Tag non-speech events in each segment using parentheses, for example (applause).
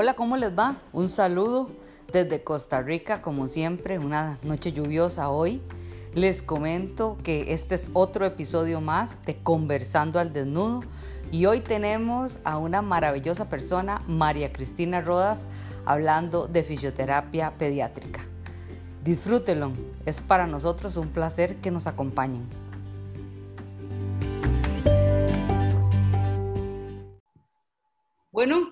Hola, ¿cómo les va? Un saludo desde Costa Rica, como siempre, una noche lluviosa hoy. Les comento que este es otro episodio más de Conversando al Desnudo y hoy tenemos a una maravillosa persona, María Cristina Rodas, hablando de fisioterapia pediátrica. Disfrútenlo, es para nosotros un placer que nos acompañen.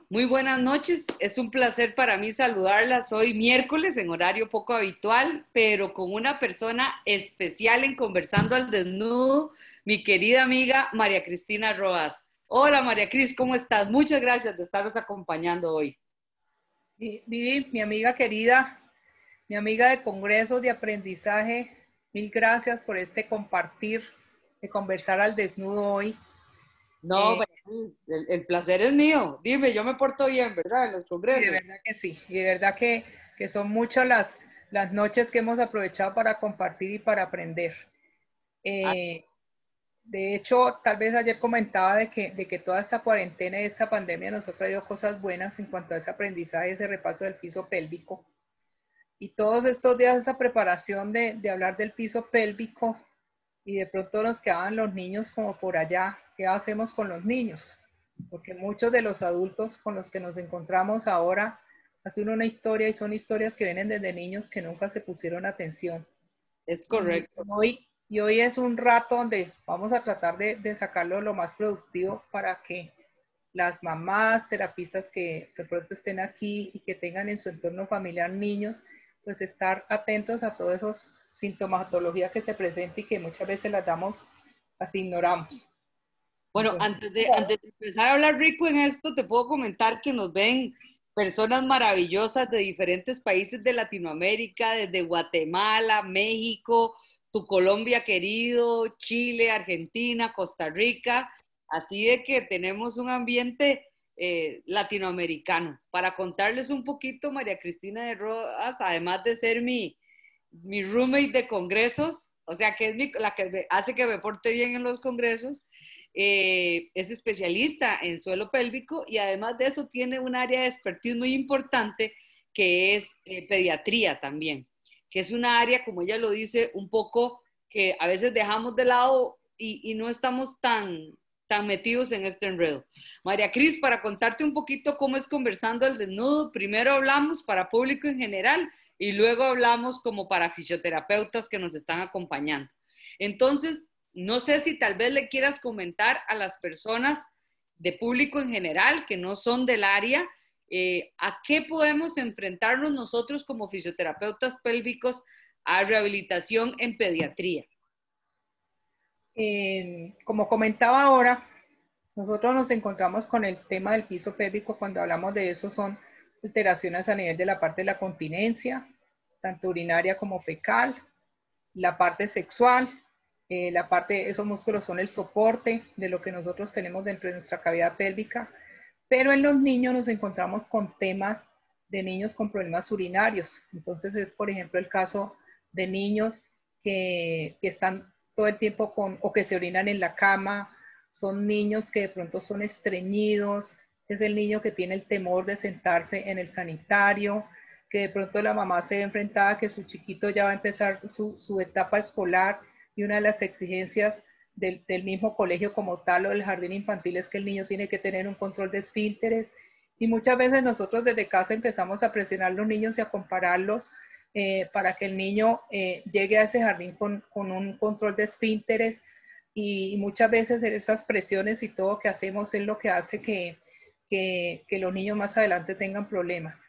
Muy buenas noches. Es un placer para mí saludarlas hoy miércoles en horario poco habitual, pero con una persona especial en Conversando al Desnudo, mi querida amiga María Cristina Roas. Hola María Cris, ¿cómo estás? Muchas gracias de estarnos acompañando hoy. Vivi, mi amiga querida, mi amiga de congresos de aprendizaje, mil gracias por este compartir, de conversar al desnudo hoy. No, eh, el, placer es mío. Dime, yo me porto bien, ¿verdad? En los congresos. de verdad que sí. Y de verdad que, son muchas las, las noches que hemos aprovechado para compartir y para aprender. Eh, de hecho, tal vez ayer comentaba de que, de que toda esta cuarentena y esta pandemia nos ha traído cosas buenas en cuanto a ese aprendizaje, ese repaso del piso pélvico. Y todos estos días, esa preparación de, de hablar del piso pélvico y de pronto nos quedaban los niños como por allá ¿qué hacemos con los niños? Porque muchos de los adultos con los que nos encontramos ahora hacen una historia y son historias que vienen desde niños que nunca se pusieron atención. Es correcto. Y hoy, y hoy es un rato donde vamos a tratar de, de sacarlo lo más productivo para que las mamás, terapistas que de pronto estén aquí y que tengan en su entorno familiar niños, pues estar atentos a todas esas sintomatologías que se presentan y que muchas veces las damos, las ignoramos. Bueno, antes de, antes de empezar a hablar rico en esto, te puedo comentar que nos ven personas maravillosas de diferentes países de Latinoamérica, desde Guatemala, México, tu Colombia querido, Chile, Argentina, Costa Rica. Así de que tenemos un ambiente eh, latinoamericano. Para contarles un poquito, María Cristina de Rodas, además de ser mi, mi roommate de congresos, o sea, que es la que hace que me porte bien en los congresos, eh, es especialista en suelo pélvico y además de eso tiene un área de expertise muy importante que es eh, pediatría también, que es una área, como ella lo dice, un poco que a veces dejamos de lado y, no estamos tan, tan metidos en este enredo. María Cris, para contarte un poquito cómo es conversando el desnudo, primero hablamos para público en general y luego hablamos como para fisioterapeutas que nos están acompañando. Entonces, no sé si tal vez le quieras comentar a las personas de público en general que no son del área, eh, ¿a qué podemos enfrentarnos nosotros como fisioterapeutas pélvicos a rehabilitación en pediatría? Eh, como comentaba ahora, nosotros nos encontramos con el tema del piso pélvico. Cuando hablamos de eso son alteraciones a nivel de la parte de la continencia, tanto urinaria como fecal, la parte sexual, eh, la parte, esos músculos son el soporte de lo que nosotros tenemos dentro de nuestra cavidad pélvica, pero en los niños nos encontramos con temas de niños con problemas urinarios. Entonces es, por ejemplo, el caso de niños que, que están todo el tiempo con, o que se orinan en la cama, son niños que de pronto son estreñidos, es el niño que tiene el temor de sentarse en el sanitario, que de pronto la mamá se ve enfrentada que su chiquito ya va a empezar su, su etapa escolar y una de las exigencias del, mismo colegio como tal o del jardín infantil es que el niño tiene que tener un control de esfínteres y muchas veces nosotros desde casa empezamos a presionar a los niños y a compararlos eh, para que el niño eh, llegue a ese jardín con, un control de esfínteres y, muchas veces esas presiones y todo que hacemos es lo que hace que, que, que los niños más adelante tengan problemas.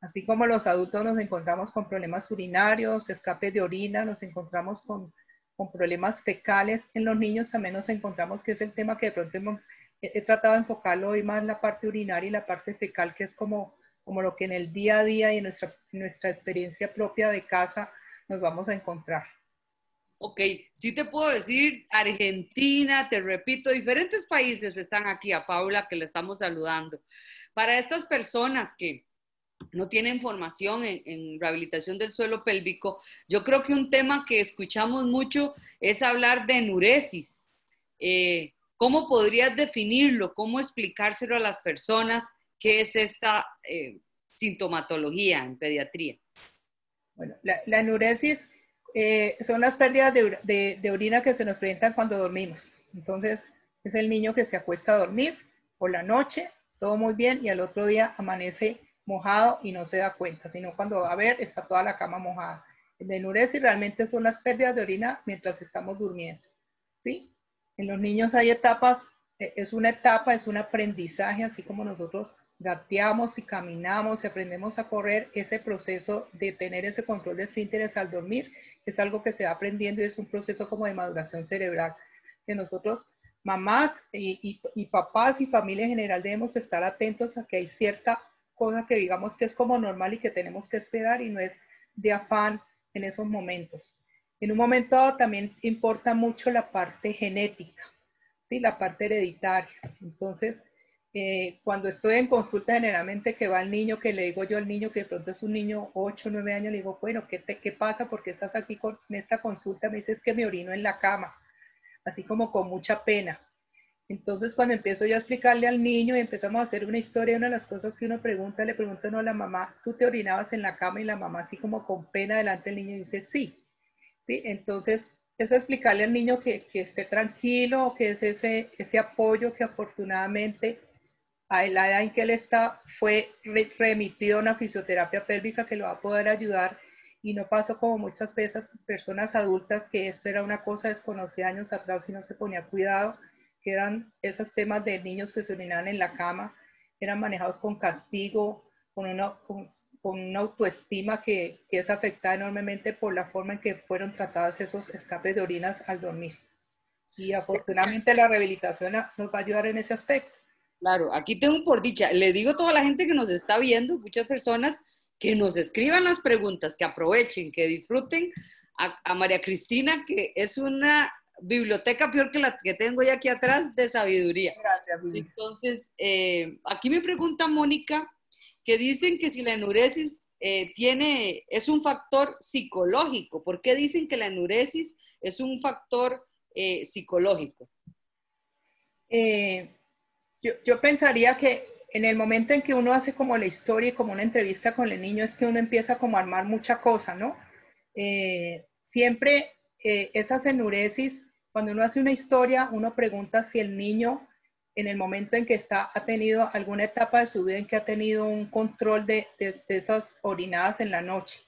Así como los adultos nos encontramos con problemas urinarios, escape de orina, nos encontramos con con problemas fecales en los niños también nos encontramos que es el tema que de pronto he, tratado de enfocarlo hoy más la parte urinaria y la parte fecal, que es como, como lo que en el día a día y en nuestra, nuestra experiencia propia de casa nos vamos a encontrar. Ok, sí te puedo decir, Argentina, te repito, diferentes países están aquí, a Paula que le estamos saludando. Para estas personas que no tienen formación en, rehabilitación del suelo pélvico, yo creo que un tema que escuchamos mucho es hablar de enuresis. Eh, ¿Cómo podrías definirlo? ¿Cómo explicárselo a las personas qué es esta eh, sintomatología en pediatría. Bueno, la, enuresis eh, son las pérdidas de, de, orina que se nos presentan cuando dormimos. Entonces, es el niño que se acuesta a dormir por la noche, todo muy bien, y al otro día amanece mojado y no se da cuenta, sino cuando va a ver está toda la cama mojada. El enuresis realmente son las pérdidas de orina mientras estamos durmiendo. ¿sí? En los niños hay etapas, eh, es una etapa, es un aprendizaje, así como nosotros gateamos y caminamos y aprendemos a correr, ese proceso de tener ese control de esfínteres al dormir es algo que se va aprendiendo y es un proceso como de maduración cerebral que nosotros, mamás y, y papás y familia en general debemos estar atentos a que hay cierta cosa que digamos que es como normal y que tenemos que esperar y no es de afán en esos momentos. En un momento dado también importa mucho la parte genética, ¿sí? la parte hereditaria. Entonces, eh, cuando estoy en consulta generalmente que va el niño, que le digo yo al niño que de pronto es un niño 8 o 9 años, le digo, bueno, ¿qué, te, ¿qué pasa? porque estás aquí con en esta consulta? Me dices que me orino en la cama, así como con mucha pena. Entonces, cuando empiezo yo a explicarle al niño y empezamos a hacer una historia, una de las cosas que uno pregunta, le pregunta no a la mamá, ¿tú te orinabas en la cama? Y la mamá así como con pena delante del niño dice, sí. ¿Sí? Entonces, es explicarle al niño que, que esté tranquilo, que es ese, ese apoyo que afortunadamente a la edad en que él está fue remitido a una fisioterapia pélvica que lo va a poder ayudar y no pasó como muchas veces personas adultas que esto era una cosa desconocida años atrás y no se ponía cuidado que eran esos temas de niños que se orinaban en la cama, eran manejados con castigo, con una, con, una autoestima que, que, es afectada enormemente por la forma en que fueron tratadas esos escapes de orinas al dormir. Y afortunadamente la rehabilitación nos va a ayudar en ese aspecto. Claro, aquí tengo por dicha, le digo a toda la gente que nos está viendo, muchas personas, que nos escriban las preguntas, que aprovechen, que disfruten a, a María Cristina, que es una biblioteca peor que la que tengo ya aquí atrás de sabiduría. Gracias. Entonces, eh, aquí me pregunta Mónica que dicen que si la enuresis eh, tiene, es un factor psicológico. ¿Por qué dicen que la enuresis es un factor eh, psicológico? Yo, yo, pensaría que en el momento en que uno hace como la historia y como una entrevista con el niño es que uno empieza como a armar mucha cosa, ¿no? siempre esas enuresis cuando uno hace una historia, uno pregunta si el niño en el momento en que está, ha tenido alguna etapa de su vida en que ha tenido un control de, esas orinadas en la noche.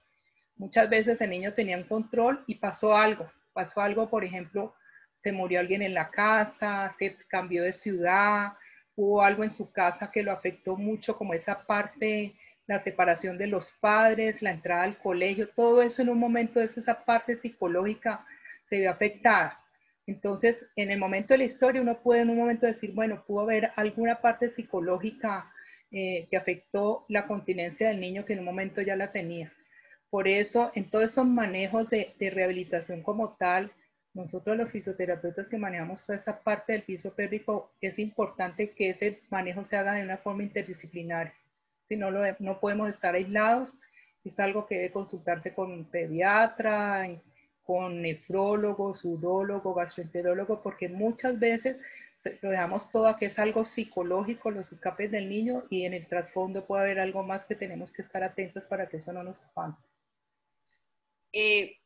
Muchas veces el niño tenía un control y pasó algo. Pasó algo, por ejemplo, se murió alguien en la casa, se cambió de ciudad, hubo algo en su casa que lo afectó mucho, como esa parte, la separación de los padres, la entrada al colegio, todo eso en un momento, eso, esa parte psicológica se vio afectada. Entonces, en el momento de la historia, uno puede en un momento decir, bueno, pudo haber alguna parte psicológica eh, que afectó la continencia del niño que en un momento ya la tenía. Por eso, en todos esos manejos de, rehabilitación como tal, nosotros los fisioterapeutas que manejamos toda esta parte del piso pélvico, es importante que ese manejo se haga de una forma interdisciplinaria. Si no, lo, no podemos estar aislados, es algo que debe consultarse con un pediatra, con nefrólogos, urólogos, gastroenterólogos, porque muchas veces lo dejamos todo a que es algo psicológico, los escapes del niño, y en el trasfondo puede haber algo más que tenemos que estar atentos para que eso no nos avance. Eh,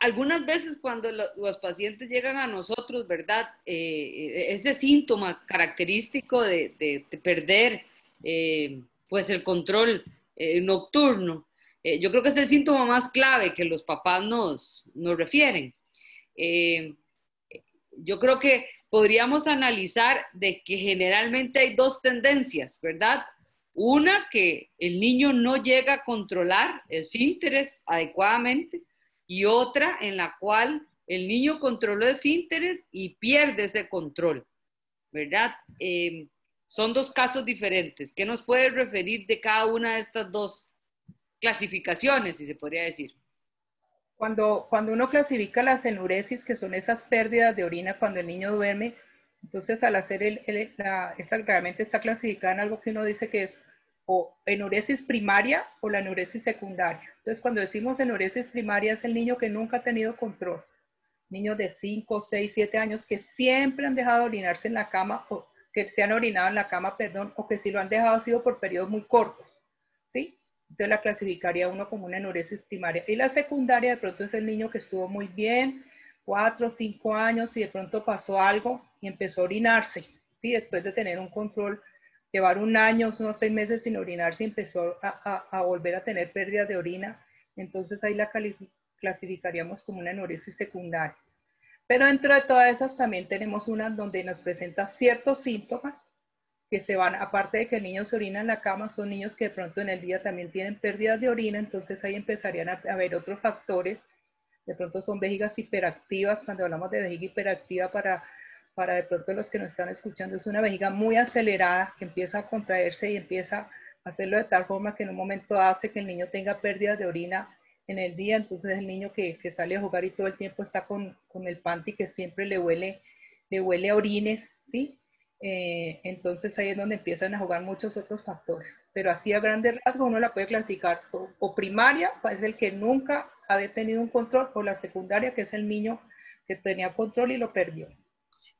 algunas veces cuando los pacientes llegan a nosotros, ¿verdad? Eh, ese síntoma característico de, perder eh, pues el control nocturno, eh, yo creo que es el síntoma más clave que los papás nos, nos refieren. Eh, yo creo que podríamos analizar de que generalmente hay dos tendencias, ¿verdad? Una, que el niño no llega a controlar esfínteres adecuadamente y otra en la cual el niño controló esfínteres y pierde ese control, ¿verdad? Eh, son dos casos diferentes. ¿Qué nos puede referir de cada una de estas dos clasificaciones, si se podría decir. Cuando, cuando uno clasifica las enuresis, que son esas pérdidas de orina cuando el niño duerme, entonces al hacer el, la, esa realmente está clasificada en algo que uno dice que es o enuresis primaria o la enuresis secundaria. Entonces cuando decimos enuresis primaria es el niño que nunca ha tenido control. Niños de 5, 6, 7 años que siempre han dejado de orinarse en la cama o que se han orinado en la cama, perdón, o que si lo han dejado ha sido por periodos muy cortos, ¿sí? Entonces la clasificaría uno como una enuresis primaria. Y la secundaria de pronto es el niño que estuvo muy bien, cuatro o cinco años y de pronto pasó algo y empezó a orinarse, ¿sí? Después de tener un control, llevar un año, unos seis meses sin orinarse, empezó a, a, volver a tener pérdida de orina. Entonces ahí la clasificaríamos como una enuresis secundaria. Pero dentro de todas esas también tenemos una donde nos presenta ciertos síntomas que se van, aparte de que el niño se orina en la cama, son niños que de pronto en el día también tienen pérdidas de orina, entonces ahí empezarían a haber otros factores. De pronto son vejigas hiperactivas, cuando hablamos de vejiga hiperactiva para, para de pronto los que nos están escuchando, es una vejiga muy acelerada que empieza a contraerse y empieza a hacerlo de tal forma que en un momento hace que el niño tenga pérdidas de orina en el día, entonces el niño que, que, sale a jugar y todo el tiempo está con, con, el panty que siempre le huele, le huele a orines, ¿sí? Eh, entonces ahí es donde empiezan a jugar muchos otros factores. Pero así a grandes rasgos uno la puede clasificar o, primaria, pues es el que nunca ha tenido un control, o la secundaria, que es el niño que tenía control y lo perdió.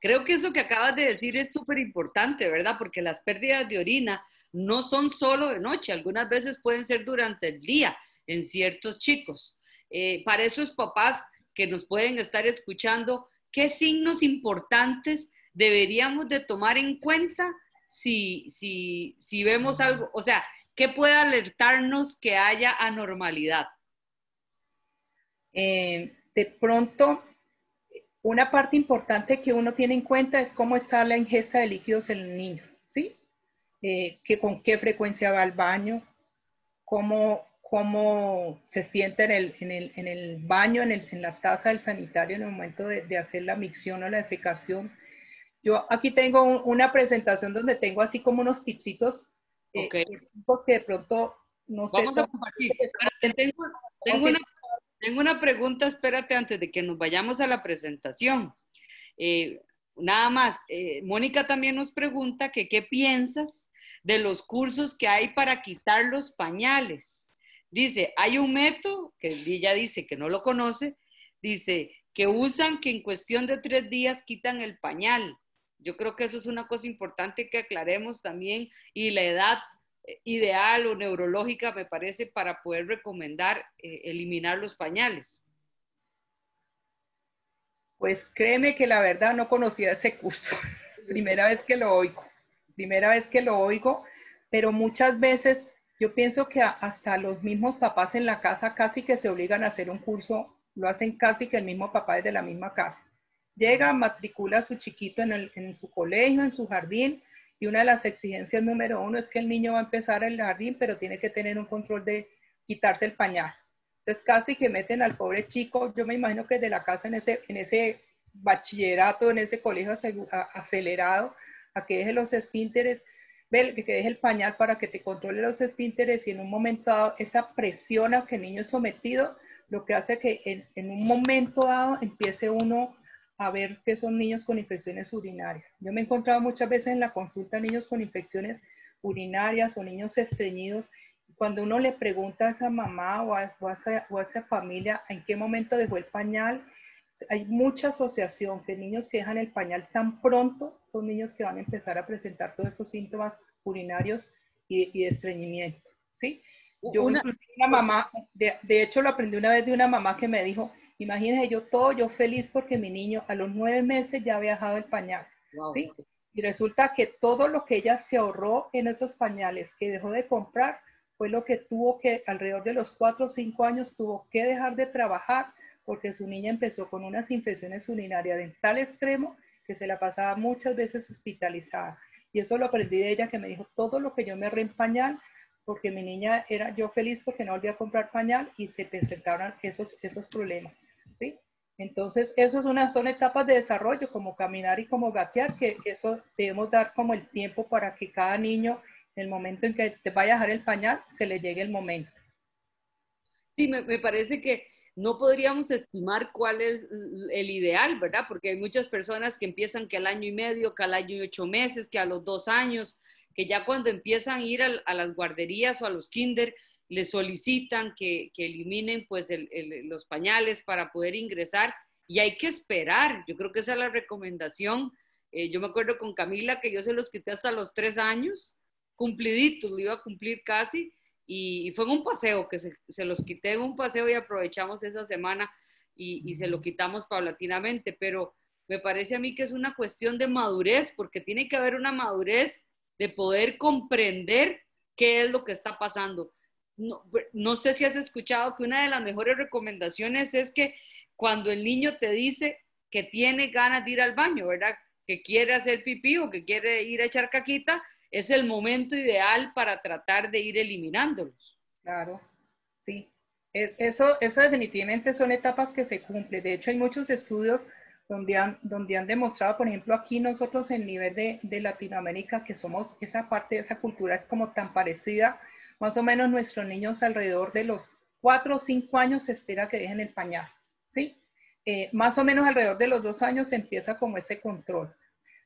Creo que eso que acabas de decir es súper importante, ¿verdad? Porque las pérdidas de orina no son solo de noche, algunas veces pueden ser durante el día en ciertos chicos. Eh, para esos papás que nos pueden estar escuchando, ¿qué signos importantes deberíamos de tomar en cuenta si, si, si vemos algo? O sea, ¿qué puede alertarnos que haya anormalidad? Eh, de pronto, una parte importante que uno tiene en cuenta es cómo está la ingesta de líquidos en el niño, ¿sí? Eh, que con qué frecuencia va al baño, cómo, cómo se siente en el, en el, en el baño, en, el, en, la taza del sanitario en el momento de, de, hacer la micción o la defecación. Yo aquí tengo una presentación donde tengo así como unos tipsitos eh, que de pronto no sé. Vamos a compartir. tengo, tengo, una, tengo, una, pregunta, espérate, antes de que nos vayamos a la presentación. Eh, nada más, eh, Mónica también nos pregunta que qué piensas de los cursos que hay para quitar los pañales. Dice, hay un método, que ella dice que no lo conoce, dice, que usan que en cuestión de tres días quitan el pañal. Yo creo que eso es una cosa importante que aclaremos también y la edad eh, ideal o neurológica me parece para poder recomendar eh, eliminar los pañales. Pues créeme que la verdad no conocía ese curso. (laughs) Primera vez que lo oigo. Primera vez que lo oigo, pero muchas veces yo pienso que hasta los mismos papás en la casa casi que se obligan a hacer un curso, lo hacen casi que el mismo papá es de la misma casa. Llega, matricula a su chiquito en, en su colegio, en su jardín, y una de las exigencias número uno es que el niño va a empezar el jardín, pero tiene que tener un control de quitarse el pañal. Entonces casi que meten al pobre chico, yo me imagino que de la casa en ese, en ese bachillerato, en ese colegio acelerado, a que deje los esfínteres que deje el pañal para que te controle los esfínteres y en un momento dado esa presión a que el niño es sometido, lo que hace que en, en un momento dado empiece uno a ver que son niños con infecciones urinarias. Yo me he encontrado muchas veces en la consulta niños con infecciones urinarias o niños estreñidos. Cuando uno le pregunta a esa mamá o a, o a, esa, o a esa familia en qué momento dejó el pañal, hay mucha asociación que niños que dejan el pañal tan pronto son niños que van a empezar a presentar todos esos síntomas urinarios y, de estreñimiento, ¿sí? Yo una, una mamá, de, de, hecho lo aprendí una vez de una mamá que me dijo, imagínese yo todo, yo feliz porque mi niño a los nueve meses ya había dejado el pañal, ¿sí? Y resulta que todo lo que ella se ahorró en esos pañales que dejó de comprar fue lo que tuvo que, alrededor de los cuatro o cinco años, tuvo que dejar de trabajar porque su niña empezó con unas infecciones urinarias en tal extremo que se la pasaba muchas veces hospitalizada. Y eso lo aprendí de ella que me dijo todo lo que yo me en pañal, porque mi niña era yo feliz porque no volví a comprar pañal y se presentaron esos, esos problemas. Entonces, eso es una, son etapas de desarrollo, como caminar y como gatear, que eso debemos dar como el tiempo para que cada niño, en el momento en que te vaya a dejar el pañal, se le llegue el momento. Sí, me, me parece que no podríamos estimar cuál es el ideal, ¿verdad? Porque hay muchas personas que empiezan que al año y medio, que al año y ocho meses, que a los dos años, que ya cuando empiezan a ir a, las guarderías o a los kinder, les solicitan que, eliminen pues los pañales para poder ingresar y hay que esperar. Yo creo que esa es la recomendación Eh, yo me acuerdo con Camila que yo se los quité hasta los tres años, cumpliditos, lo iba a cumplir casi, y, fue en un paseo que se, se, los quité en un paseo y aprovechamos esa semana y, y se lo quitamos paulatinamente, pero me parece a mí que es una cuestión de madurez, porque tiene que haber una madurez de poder comprender qué es lo que está pasando. No, sé si has escuchado que una de las mejores recomendaciones es que cuando el niño te dice que tiene ganas de ir al baño, ¿verdad? Que quiere hacer pipí o que quiere ir a echar caquita, es el momento ideal para tratar de ir eliminándolos. Claro, sí. E, eso, eso definitivamente son etapas que se cumplen. De hecho, hay muchos estudios donde han, donde han demostrado, por ejemplo, aquí nosotros en nivel de, de Latinoamérica, que somos esa parte de esa cultura es como tan parecida, más o menos nuestros niños alrededor de los 4 o 5 años se espera que dejen el pañal, ¿sí? Eh, más o menos alrededor de los dos años empieza como ese control.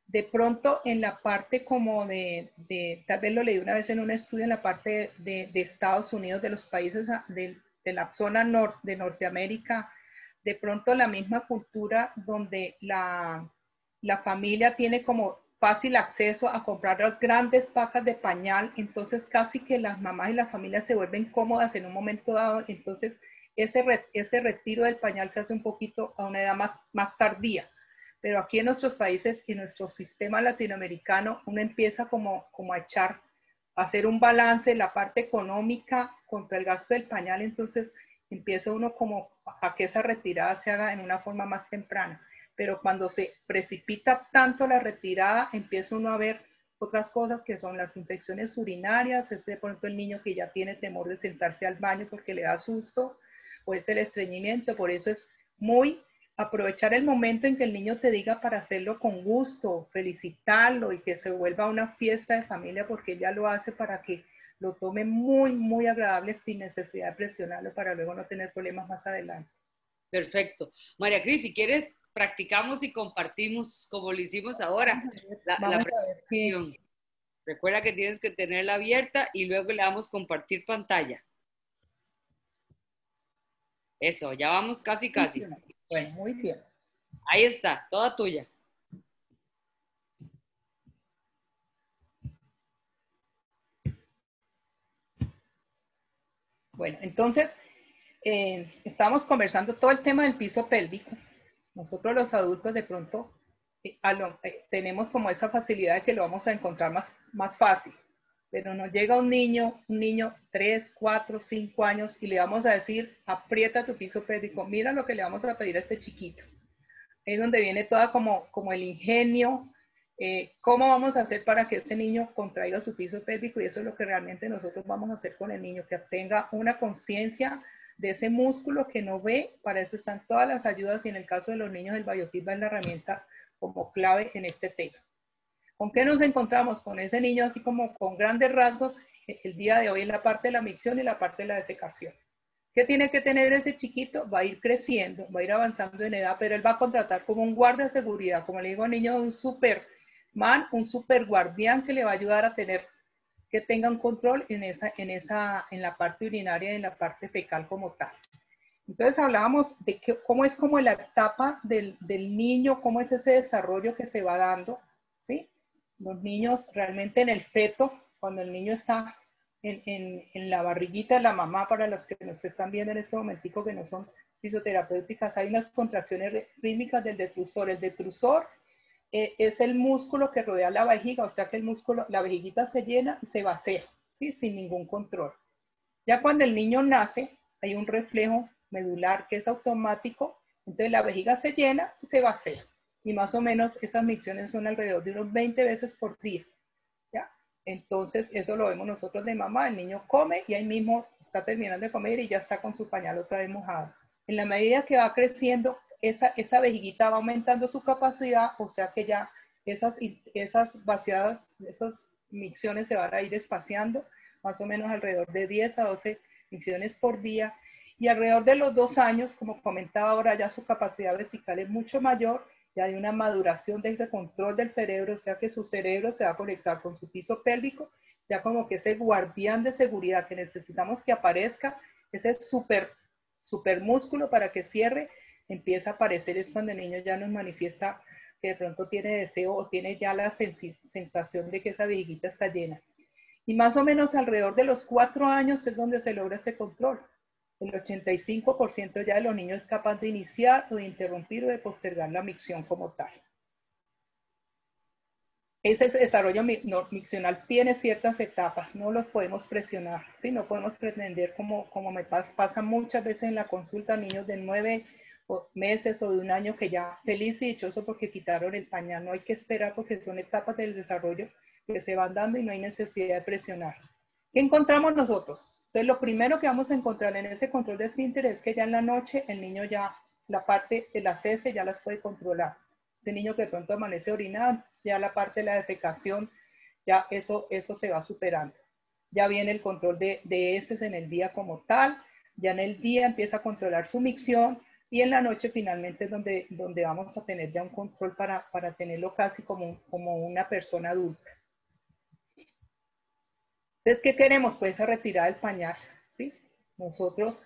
De pronto en la parte como de, de tal vez lo leí una vez en un estudio en la parte de, Estados Unidos, de los países de, de la zona norte de Norteamérica, de pronto la misma cultura donde la, la familia tiene como fácil acceso a comprar las grandes pacas de pañal, entonces casi que las mamás y la familia se vuelven cómodas en un momento dado, entonces ese, ese retiro del pañal se hace un poquito a una edad más, más tardía. Pero aquí en nuestros países, en nuestro sistema latinoamericano, uno empieza como, como a echar, a hacer un balance, la parte económica contra el gasto del pañal, entonces empieza uno como a que esa retirada se haga en una forma más temprana. Pero cuando se precipita tanto la retirada, empieza uno a ver otras cosas que son las infecciones urinarias, es de pronto el niño que ya tiene temor de sentarse al baño porque le da susto, o es el estreñimiento, por eso es muy aprovechar el momento en que el niño te diga para hacerlo con gusto, felicitarlo y que se vuelva una fiesta de familia porque ella lo hace para que lo tome muy, muy agradable sin necesidad de presionarlo para luego no tener problemas más adelante. Perfecto. María Cris, si quieres, practicamos y compartimos como lo hicimos ahora la, presentación. Recuerda que tienes que tenerla abierta y luego le damos compartir pantalla. Eso, ya vamos casi, casi. Bueno, muy bien. Ahí está, toda tuya. Bueno, entonces, eh, estamos conversando todo el tema del piso pélvico. Nosotros los adultos de pronto eh, eh, tenemos como esa facilidad de que lo vamos a encontrar más, más fácil, pero nos llega un niño, un niño 3, 4, 5 años y le vamos a decir, aprieta tu piso pélvico, mira lo que le vamos a pedir a este chiquito. Es donde viene toda como, como el ingenio, eh, ¿Cómo vamos a hacer para que ese niño contraiga su piso pélvico? Y eso es lo que realmente nosotros vamos a hacer con el niño, que tenga una conciencia de ese músculo que no ve. Para eso están todas las ayudas y en el caso de los niños el biofeedback es la herramienta como clave en este tema. ¿Con qué nos encontramos? Con ese niño así como con grandes rasgos el día de hoy en la parte de la micción y la parte de la defecación. ¿Qué tiene que tener ese chiquito? Va a ir creciendo, va a ir avanzando en edad, pero él va a contratar como un guardia de seguridad, como le digo al niño, un súper man, un super guardián que le va a ayudar a tener, que tenga un control en, esa, en, esa, en la parte urinaria y en la parte fecal como tal. Entonces hablábamos de que, cómo es como la etapa del, del, niño, cómo es ese desarrollo que se va dando, ¿sí? Los niños realmente en el feto, cuando el niño está en, en, en la barriguita de la mamá, para los que nos están viendo en este momentico que no son fisioterapéuticas, hay unas contracciones rítmicas del detrusor. El detrusor eh, es el músculo que rodea la vejiga, o sea que el músculo, la vejiguita se llena y se vacía, ¿sí? sin ningún control. Ya cuando el niño nace, hay un reflejo medular que es automático, entonces la vejiga se llena y se vacía. Y más o menos esas micciones son alrededor de unos 20 veces por día. ¿ya? Entonces eso lo vemos nosotros de mamá, el niño come y ahí mismo está terminando de comer y ya está con su pañal otra vez mojado. En la medida que va creciendo, esa, esa vejiguita va aumentando su capacidad, o sea que ya esas, esas vaciadas, esas micciones se van a ir espaciando, más o menos alrededor de 10 a 12 micciones por día. Y alrededor de los dos años, como comentaba ahora, ya su capacidad vesical es mucho mayor, ya hay una maduración de ese control del cerebro, o sea que su cerebro se va a conectar con su piso pélvico, ya como que ese guardián de seguridad que necesitamos que aparezca, ese super, super músculo para que cierre, empieza a aparecer es cuando el niño ya nos manifiesta que de pronto tiene deseo o tiene ya la sensación de que esa vejiguita está llena. Y más o menos alrededor de los cuatro años es donde se logra ese control. El 85% ya de los niños es capaz de iniciar o de interrumpir o de postergar la micción como tal. Ese desarrollo miccional tiene ciertas etapas, no los podemos presionar, ¿sí? no podemos pretender como, como me pasa, muchas veces en la consulta, niños de meses o de un año que ya feliz y dichoso porque quitaron el pañal, no hay que esperar porque son etapas del desarrollo que se van dando y no hay necesidad de presionar. ¿Qué encontramos nosotros? Entonces, lo primero que vamos a encontrar en ese control de esfínter es que ya en la noche el niño ya, la parte de las heces ya las puede controlar ese niño que de pronto amanece orinado, ya la parte de la defecación, ya eso, eso se va superando. Ya viene el control de, de heces en el día como tal, ya en el día empieza a controlar su micción y en la noche finalmente es donde, donde vamos a tener ya un control para, para tenerlo casi como, como una persona adulta. Entonces, ¿qué queremos? Pues a retirar el pañal, ¿sí? Nosotros,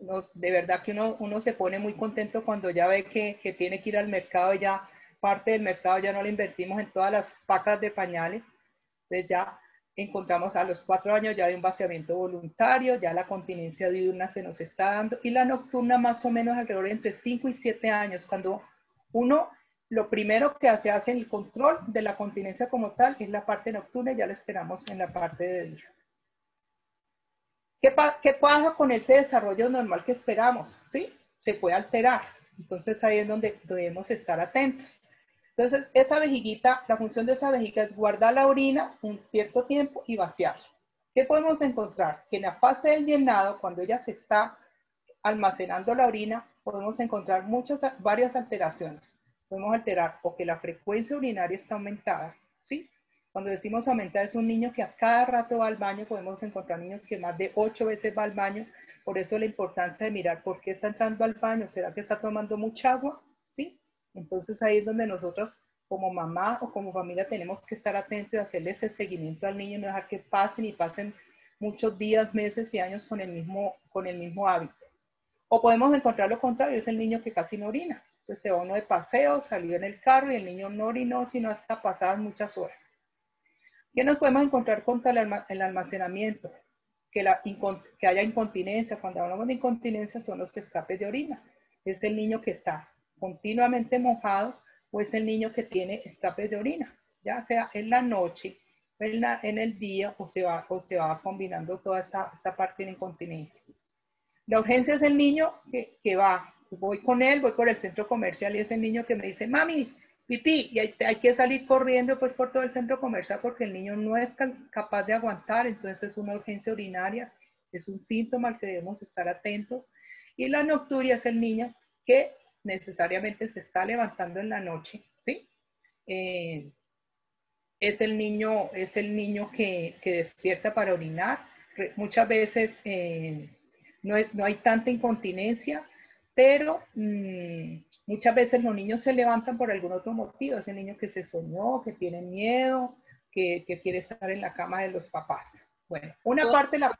nos, de verdad que uno, uno, se pone muy contento cuando ya ve que, que tiene que ir al mercado y ya parte del mercado ya no lo invertimos en todas las pacas de pañales. Entonces ya encontramos a los cuatro años ya de un vaciamiento voluntario, ya la continencia diurna se nos está dando y la nocturna más o menos alrededor de entre 5 y 7 años, cuando uno lo primero que hace, hace el control de la continencia como tal es la parte nocturna y ya la esperamos en la parte de día. ¿Qué, ¿Qué, pasa con ese desarrollo normal que esperamos? ¿Sí? Se puede alterar. Entonces ahí es donde debemos estar atentos. Entonces, esa vejiguita, la función de esa vejiga es guardar la orina un cierto tiempo y vaciarla. ¿Qué podemos encontrar? Que en la fase del llenado, cuando ella se está almacenando la orina, podemos encontrar muchas, varias alteraciones. Podemos alterar o que la frecuencia urinaria está aumentada, ¿sí? Cuando decimos aumentar es un niño que a cada rato va al baño, podemos encontrar niños que más de ocho veces va al baño, por eso la importancia de mirar por qué está entrando al baño, ¿será que está tomando mucha agua? ¿Sí? Entonces ahí es donde nosotros como mamá o como familia tenemos que estar atentos y hacerle ese seguimiento al niño, no dejar que pasen y pasen muchos días, meses y años con el mismo, con el mismo hábito. O podemos encontrar lo contrario, es el niño que casi no orina. Entonces se va uno de paseo, salió en el carro y el niño no orinó, sino hasta pasadas muchas horas. ¿Qué nos podemos encontrar contra el almacenamiento? Que, que haya incontinencia. Cuando hablamos de incontinencia son los escapes de orina. Es el niño que está continuamente mojado o es el niño que tiene escapes de orina, ya sea en la noche, en, la, en el día o se, va, o se va combinando toda esta, esta parte de incontinencia. La urgencia es el niño que, que, va, voy con él, voy por el centro comercial y es el niño que me dice, mami, pipí, y hay, hay, que salir corriendo pues por todo el centro comercial porque el niño no es capaz de aguantar, entonces es una urgencia urinaria, es un síntoma al que debemos estar atentos. Y la nocturia es el niño que necesariamente se está levantando en la noche, ¿sí? Eh, es el niño, es el niño que, despierta para orinar. Muchas veces eh, no, hay tanta incontinencia, pero mm, muchas veces los niños se levantan por algún otro motivo. Es el niño que se soñó, que tiene miedo, que, quiere estar en la cama de los papás. Bueno, una parte la...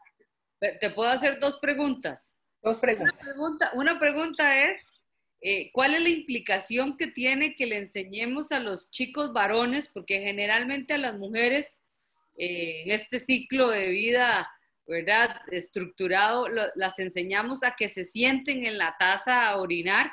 Te puedo hacer dos preguntas. Dos preguntas. pregunta, una pregunta es, eh, ¿cuál es la implicación que tiene que le enseñemos a los chicos varones? Porque generalmente a las mujeres eh, en este ciclo de vida, ¿verdad? Estructurado, las enseñamos a que se sienten en la taza a orinar.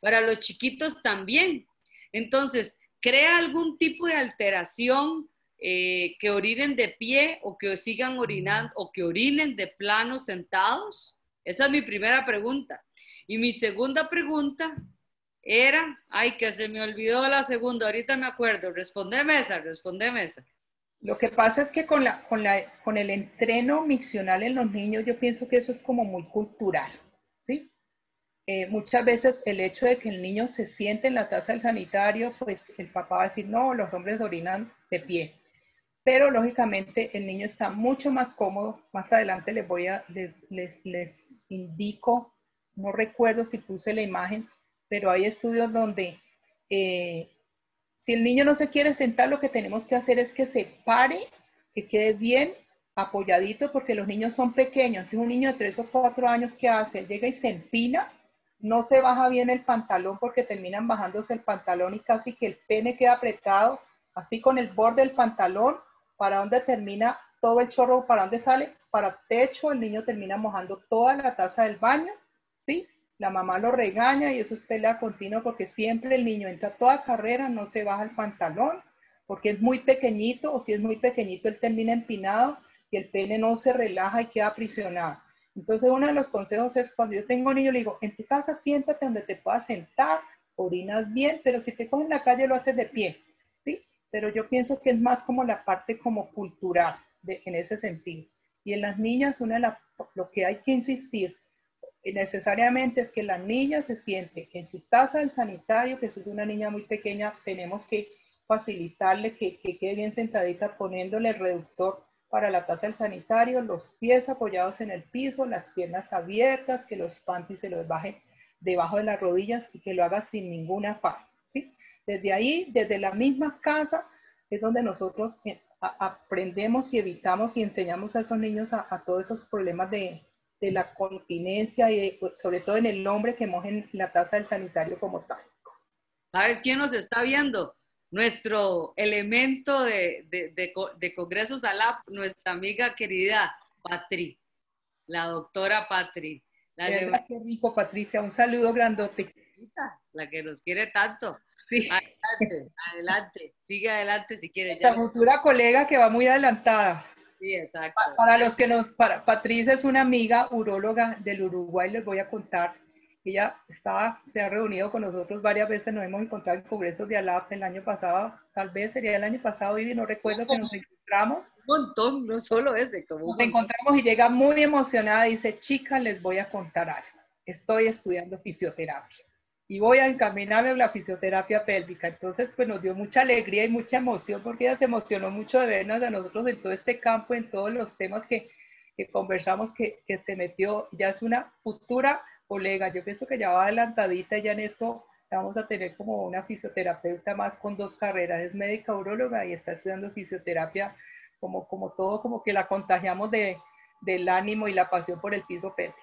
Para los chiquitos también. Entonces, ¿crea algún tipo de alteración eh, que orinen de pie o que sigan orinando o que orinen de plano sentados? Esa es mi primera pregunta. Y mi segunda pregunta era, ay, que se me olvidó la segunda, ahorita me acuerdo, respondeme esa, respondeme esa. Lo que pasa es que con, la, con, la, con el entreno miccional en los niños, yo pienso que eso es como muy cultural, ¿sí? Eh, muchas veces el hecho de que el niño se siente en la taza del sanitario, pues el papá va a decir, no, los hombres orinan de pie. Pero lógicamente el niño está mucho más cómodo. Más adelante les voy a, les, les, les indico no recuerdo si puse la imagen, pero hay estudios donde eh, si el niño no se quiere sentar, lo que tenemos que hacer es que se pare, que quede bien apoyadito, porque los niños son pequeños. Entonces, un niño de 3 o 4 años, ¿qué hace? Llega y se empina, no se baja bien el pantalón porque terminan bajándose el pantalón y casi que el pene queda apretado, así con el borde del pantalón, para donde termina todo el chorro, para donde sale, para techo, el niño termina mojando toda la taza del baño, ¿sí? La mamá lo regaña y eso es pelea continua porque siempre el niño entra toda carrera, no se baja el pantalón porque es muy pequeñito o si es muy pequeñito él termina empinado y el pene no se relaja y queda aprisionado. Entonces, uno de los consejos es cuando yo tengo un niño, le digo, en tu casa siéntate donde te puedas sentar, orinas bien, pero si te coges en la calle lo haces de pie, ¿sí? Pero yo pienso que es más como la parte como cultural en ese sentido. Y en las niñas, una de lo que hay que insistir necesariamente es que la niña se siente en su taza del sanitario, que es una niña muy pequeña, tenemos que facilitarle que, que quede bien sentadita poniéndole el reductor para la taza del sanitario, los pies apoyados en el piso, las piernas abiertas, que los panties se los baje debajo de las rodillas y que lo haga sin ninguna falta. Desde ahí, desde la misma casa, es donde nosotros eh, aprendemos y evitamos y enseñamos a esos niños a, todos esos problemas de, de la continencia y pues, sobre todo en el hombre que mojen la taza del sanitario como tal. ¿Sabes quién nos está viendo? nuestro elemento de, de, de, de Congresos ALAP, nuestra amiga querida Patri, la doctora Patri. La Qué rico, Patricia. Un saludo grandote. La que nos quiere tanto. Sí. Adelante, adelante. Sigue adelante si quieres. La futura colega que va muy adelantada. Sí, exacto. Para, los que nos, para, Patricia es una amiga uróloga del Uruguay, les voy a contar ella estaba, se ha reunido con nosotros varias veces, nos hemos encontrado en congresos de ALAP el año pasado, tal vez sería el año pasado, y no recuerdo que nos (laughs) encontramos. Un montón, no solo ese. Como nos encontramos y llega muy emocionada, dice, chicas, les voy a contar algo. Estoy estudiando fisioterapia y voy a encaminarme a la fisioterapia pélvica. Entonces, pues nos dio mucha alegría y mucha emoción porque ella se emocionó mucho de vernos a nosotros en todo este campo, en todos los temas que, que conversamos, que, que se metió. Ya es una futura colega. Yo pienso que ya va adelantadita ya en esto vamos a tener como una fisioterapeuta más con dos carreras, es médica urologa y está estudiando fisioterapia como, como todo, como que la contagiamos de, del ánimo y la pasión por el piso pélvico.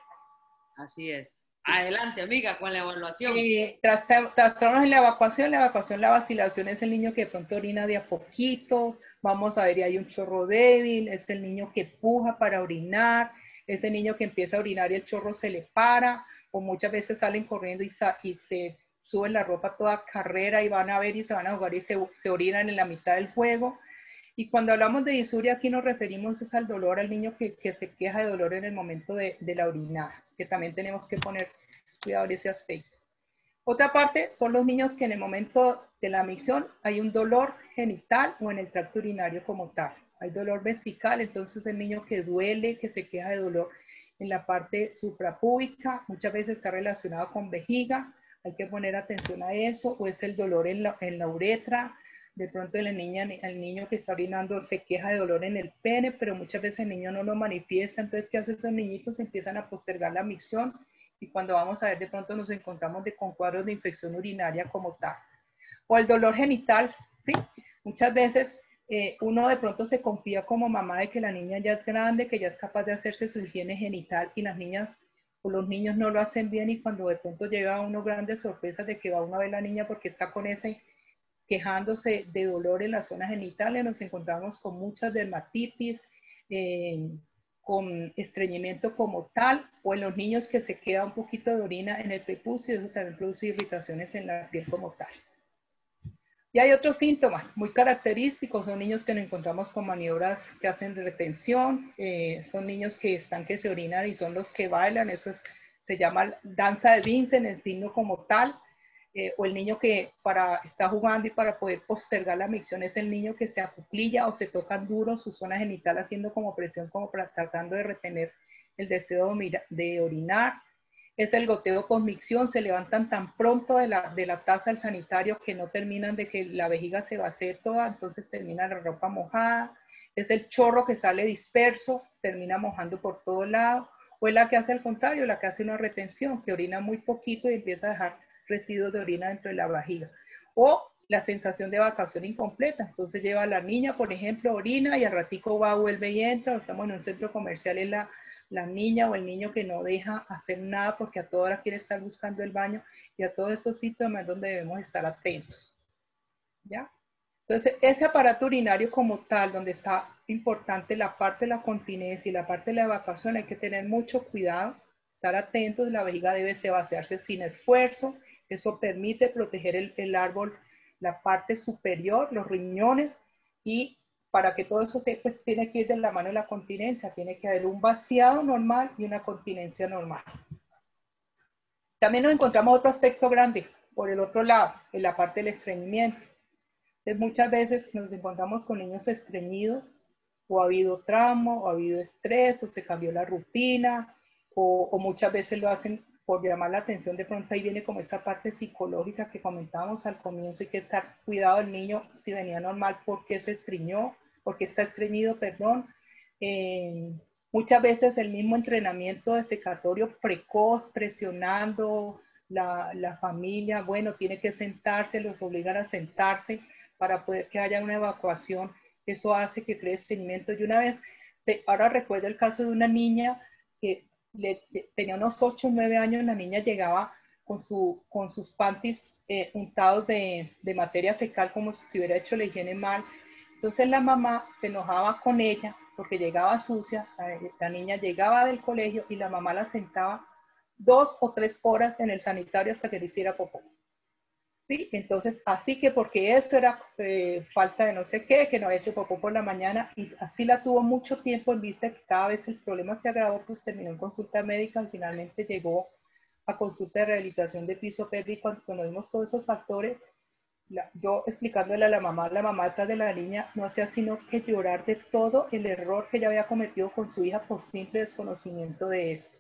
Así es. Adelante, amiga, con la evaluación. Y tras, en la evacuación, la evacuación, la vacilación es el niño que de pronto orina de a poquito, vamos a ver, hay un chorro débil, es el niño que puja para orinar, ese niño que empieza a orinar y el chorro se le para, o muchas veces salen corriendo y, se suben la ropa toda carrera y van a ver y se van a jugar y se orinan en la mitad del juego. Y cuando hablamos de disuria, aquí nos referimos es al dolor, al niño que, que se queja de dolor en el momento de, de, la orinada, que también tenemos que poner cuidado en ese aspecto. Otra parte son los niños que en el momento de la micción hay un dolor genital o en el tracto urinario como tal. Hay dolor vesical, entonces el niño que duele, que se queja de dolor en la parte suprapúbica, muchas veces está relacionado con vejiga, hay que poner atención a eso, o es el dolor en la, en la uretra, de pronto el niño que está orinando se queja de dolor en el pene, pero muchas veces el niño no lo manifiesta, entonces ¿qué hacen esos niñitos? Empiezan a postergar la micción y cuando vamos a ver de pronto nos encontramos de, con cuadros de infección urinaria como tal. O el dolor genital, ¿sí? Muchas veces eh, uno de pronto se confía como mamá de que la niña ya es grande, que ya es capaz de hacerse su higiene genital y las niñas o los niños no lo hacen bien y cuando de pronto llega uno grandes sorpresas de que va uno a ver la niña porque está con ese quejándose de dolor en la zona genital, nos encontramos con muchas dermatitis, eh, con estreñimiento como tal, o en los niños que se queda un poquito de orina en el prepucio, eso también produce irritaciones en la piel como tal. Y hay otros síntomas muy característicos, son niños que nos encontramos con maniobras que hacen retención, eh, son niños que están que se orinan y son los que bailan, eso es, se llama danza de Vincent, el signo como tal, eh, o el niño que para, está jugando y para poder postergar la micción es el niño que se acuclilla o se tocan duro su zona genital haciendo como presión, como para, tratando de retener el deseo de orinar. Es el goteo con micción, se levantan tan pronto de la, de la taza del sanitario que no terminan de que la vejiga se vacíe toda, entonces termina la ropa mojada, es el chorro que sale disperso, termina mojando por todo lado, o es la que hace al contrario, la que hace una retención, que orina muy poquito y empieza a dejar residuos de orina dentro de la vejiga. O la sensación de vacación incompleta. Entonces lleva a la niña, por ejemplo, orina y al ratico va, vuelve y entra, o estamos en un centro comercial en la la niña o el niño que no deja hacer nada porque a toda hora quiere estar buscando el baño y a todos estos síntomas donde debemos estar atentos. ¿Ya? Entonces, ese aparato urinario como tal, donde está importante la parte de la continencia y la parte de la evacuación, hay que tener mucho cuidado, estar atentos, la vejiga debe vaciarse sin esfuerzo, eso permite proteger el, el árbol, la parte superior, los riñones, y para que todo eso se, pues tiene que ir de la mano de la continencia, tiene que haber un vaciado normal y una continencia normal. También nos encontramos otro aspecto grande, por el otro lado, en la parte del estreñimiento muchas veces nos encontramos con niños estreñidos o ha habido trauma o ha habido estrés o se cambió la rutina o, muchas veces lo hacen por llamar la atención. De pronto ahí viene como esa parte psicológica que comentábamos al comienzo y que estar cuidado del niño si venía normal, porque se estreñó, porque está estreñido, perdón. Eh, muchas veces el mismo entrenamiento defecatorio precoz, presionando la, la, familia, bueno, tiene que sentarse, los obligan a sentarse para poder que haya una evacuación. Eso hace que cree estreñimiento. Y una vez, ahora recuerdo el caso de una niña que tenía unos 8 o 9 años, la niña llegaba con, su, con sus panties eh, untados de, de, materia fecal como si se hubiera hecho la higiene mal. Entonces la mamá se enojaba con ella porque llegaba sucia, la niña llegaba del colegio y la mamá la sentaba dos o tres horas en el sanitario hasta que le hiciera popó. ¿Sí? Entonces, así que porque esto era eh, falta de no sé qué, que no había hecho popó por la mañana, y así la tuvo mucho tiempo en vista que cada vez el problema se agravó, pues terminó en consulta médica y finalmente llegó a consulta de rehabilitación de piso pélvico. Cuando vimos todos esos factores, yo explicándole a la mamá, la mamá detrás de la niña no hacía sino que llorar de todo el error que ella había cometido con su hija por simple desconocimiento de eso.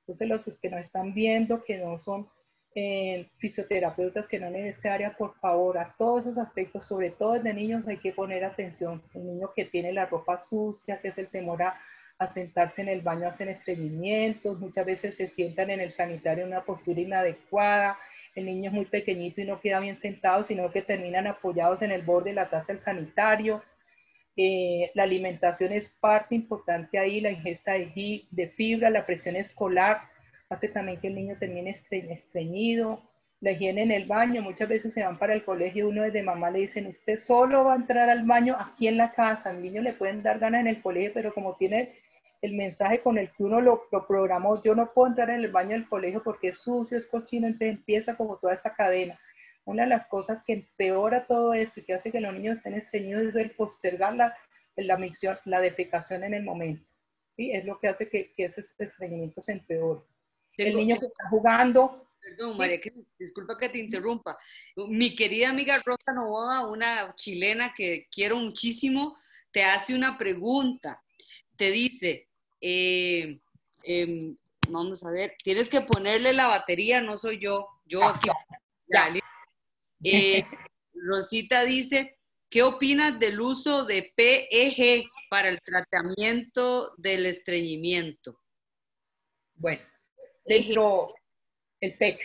Entonces, los que no están viendo, que no son eh, fisioterapeutas que no en esta área, por favor, a todos esos aspectos, sobre todo de niños, hay que poner atención. El niño que tiene la ropa sucia, que es el temor a, sentarse en el baño, hacen estreñimientos, muchas veces se sientan en el sanitario en una postura inadecuada. El niño es muy pequeñito y no queda bien sentado, sino que terminan apoyados en el borde de la taza del sanitario. Eh, la alimentación es parte importante ahí, la ingesta de fibra, la presión escolar, hace también que el niño termine estreñido. La higiene en el baño, muchas veces se van para el colegio, uno desde mamá le dicen, usted solo va a entrar al baño aquí en la casa, al niño le pueden dar ganas en el colegio, pero como tiene el mensaje con el que uno lo, lo programó, yo no puedo entrar en el baño del colegio porque es sucio, es cochino, entonces empieza como toda esa cadena. Una de las cosas que empeora todo esto y que hace que los niños estén estreñidos es el postergar la, la micción, la defecación en el momento. ¿sí? Es lo que hace que, que ese estreñimiento se empeore el niño que está jugando. Perdón, María disculpa que te interrumpa. Mi querida amiga Rosa Novoa, una chilena que quiero muchísimo, te hace una pregunta. Te dice, eh, em, vamos a ver, tienes que ponerle la batería, no soy yo, yo aquí. Eh, Rosita dice, ¿qué opinas del uso de PEG para el tratamiento del estreñimiento? Bueno, dentro el PEC.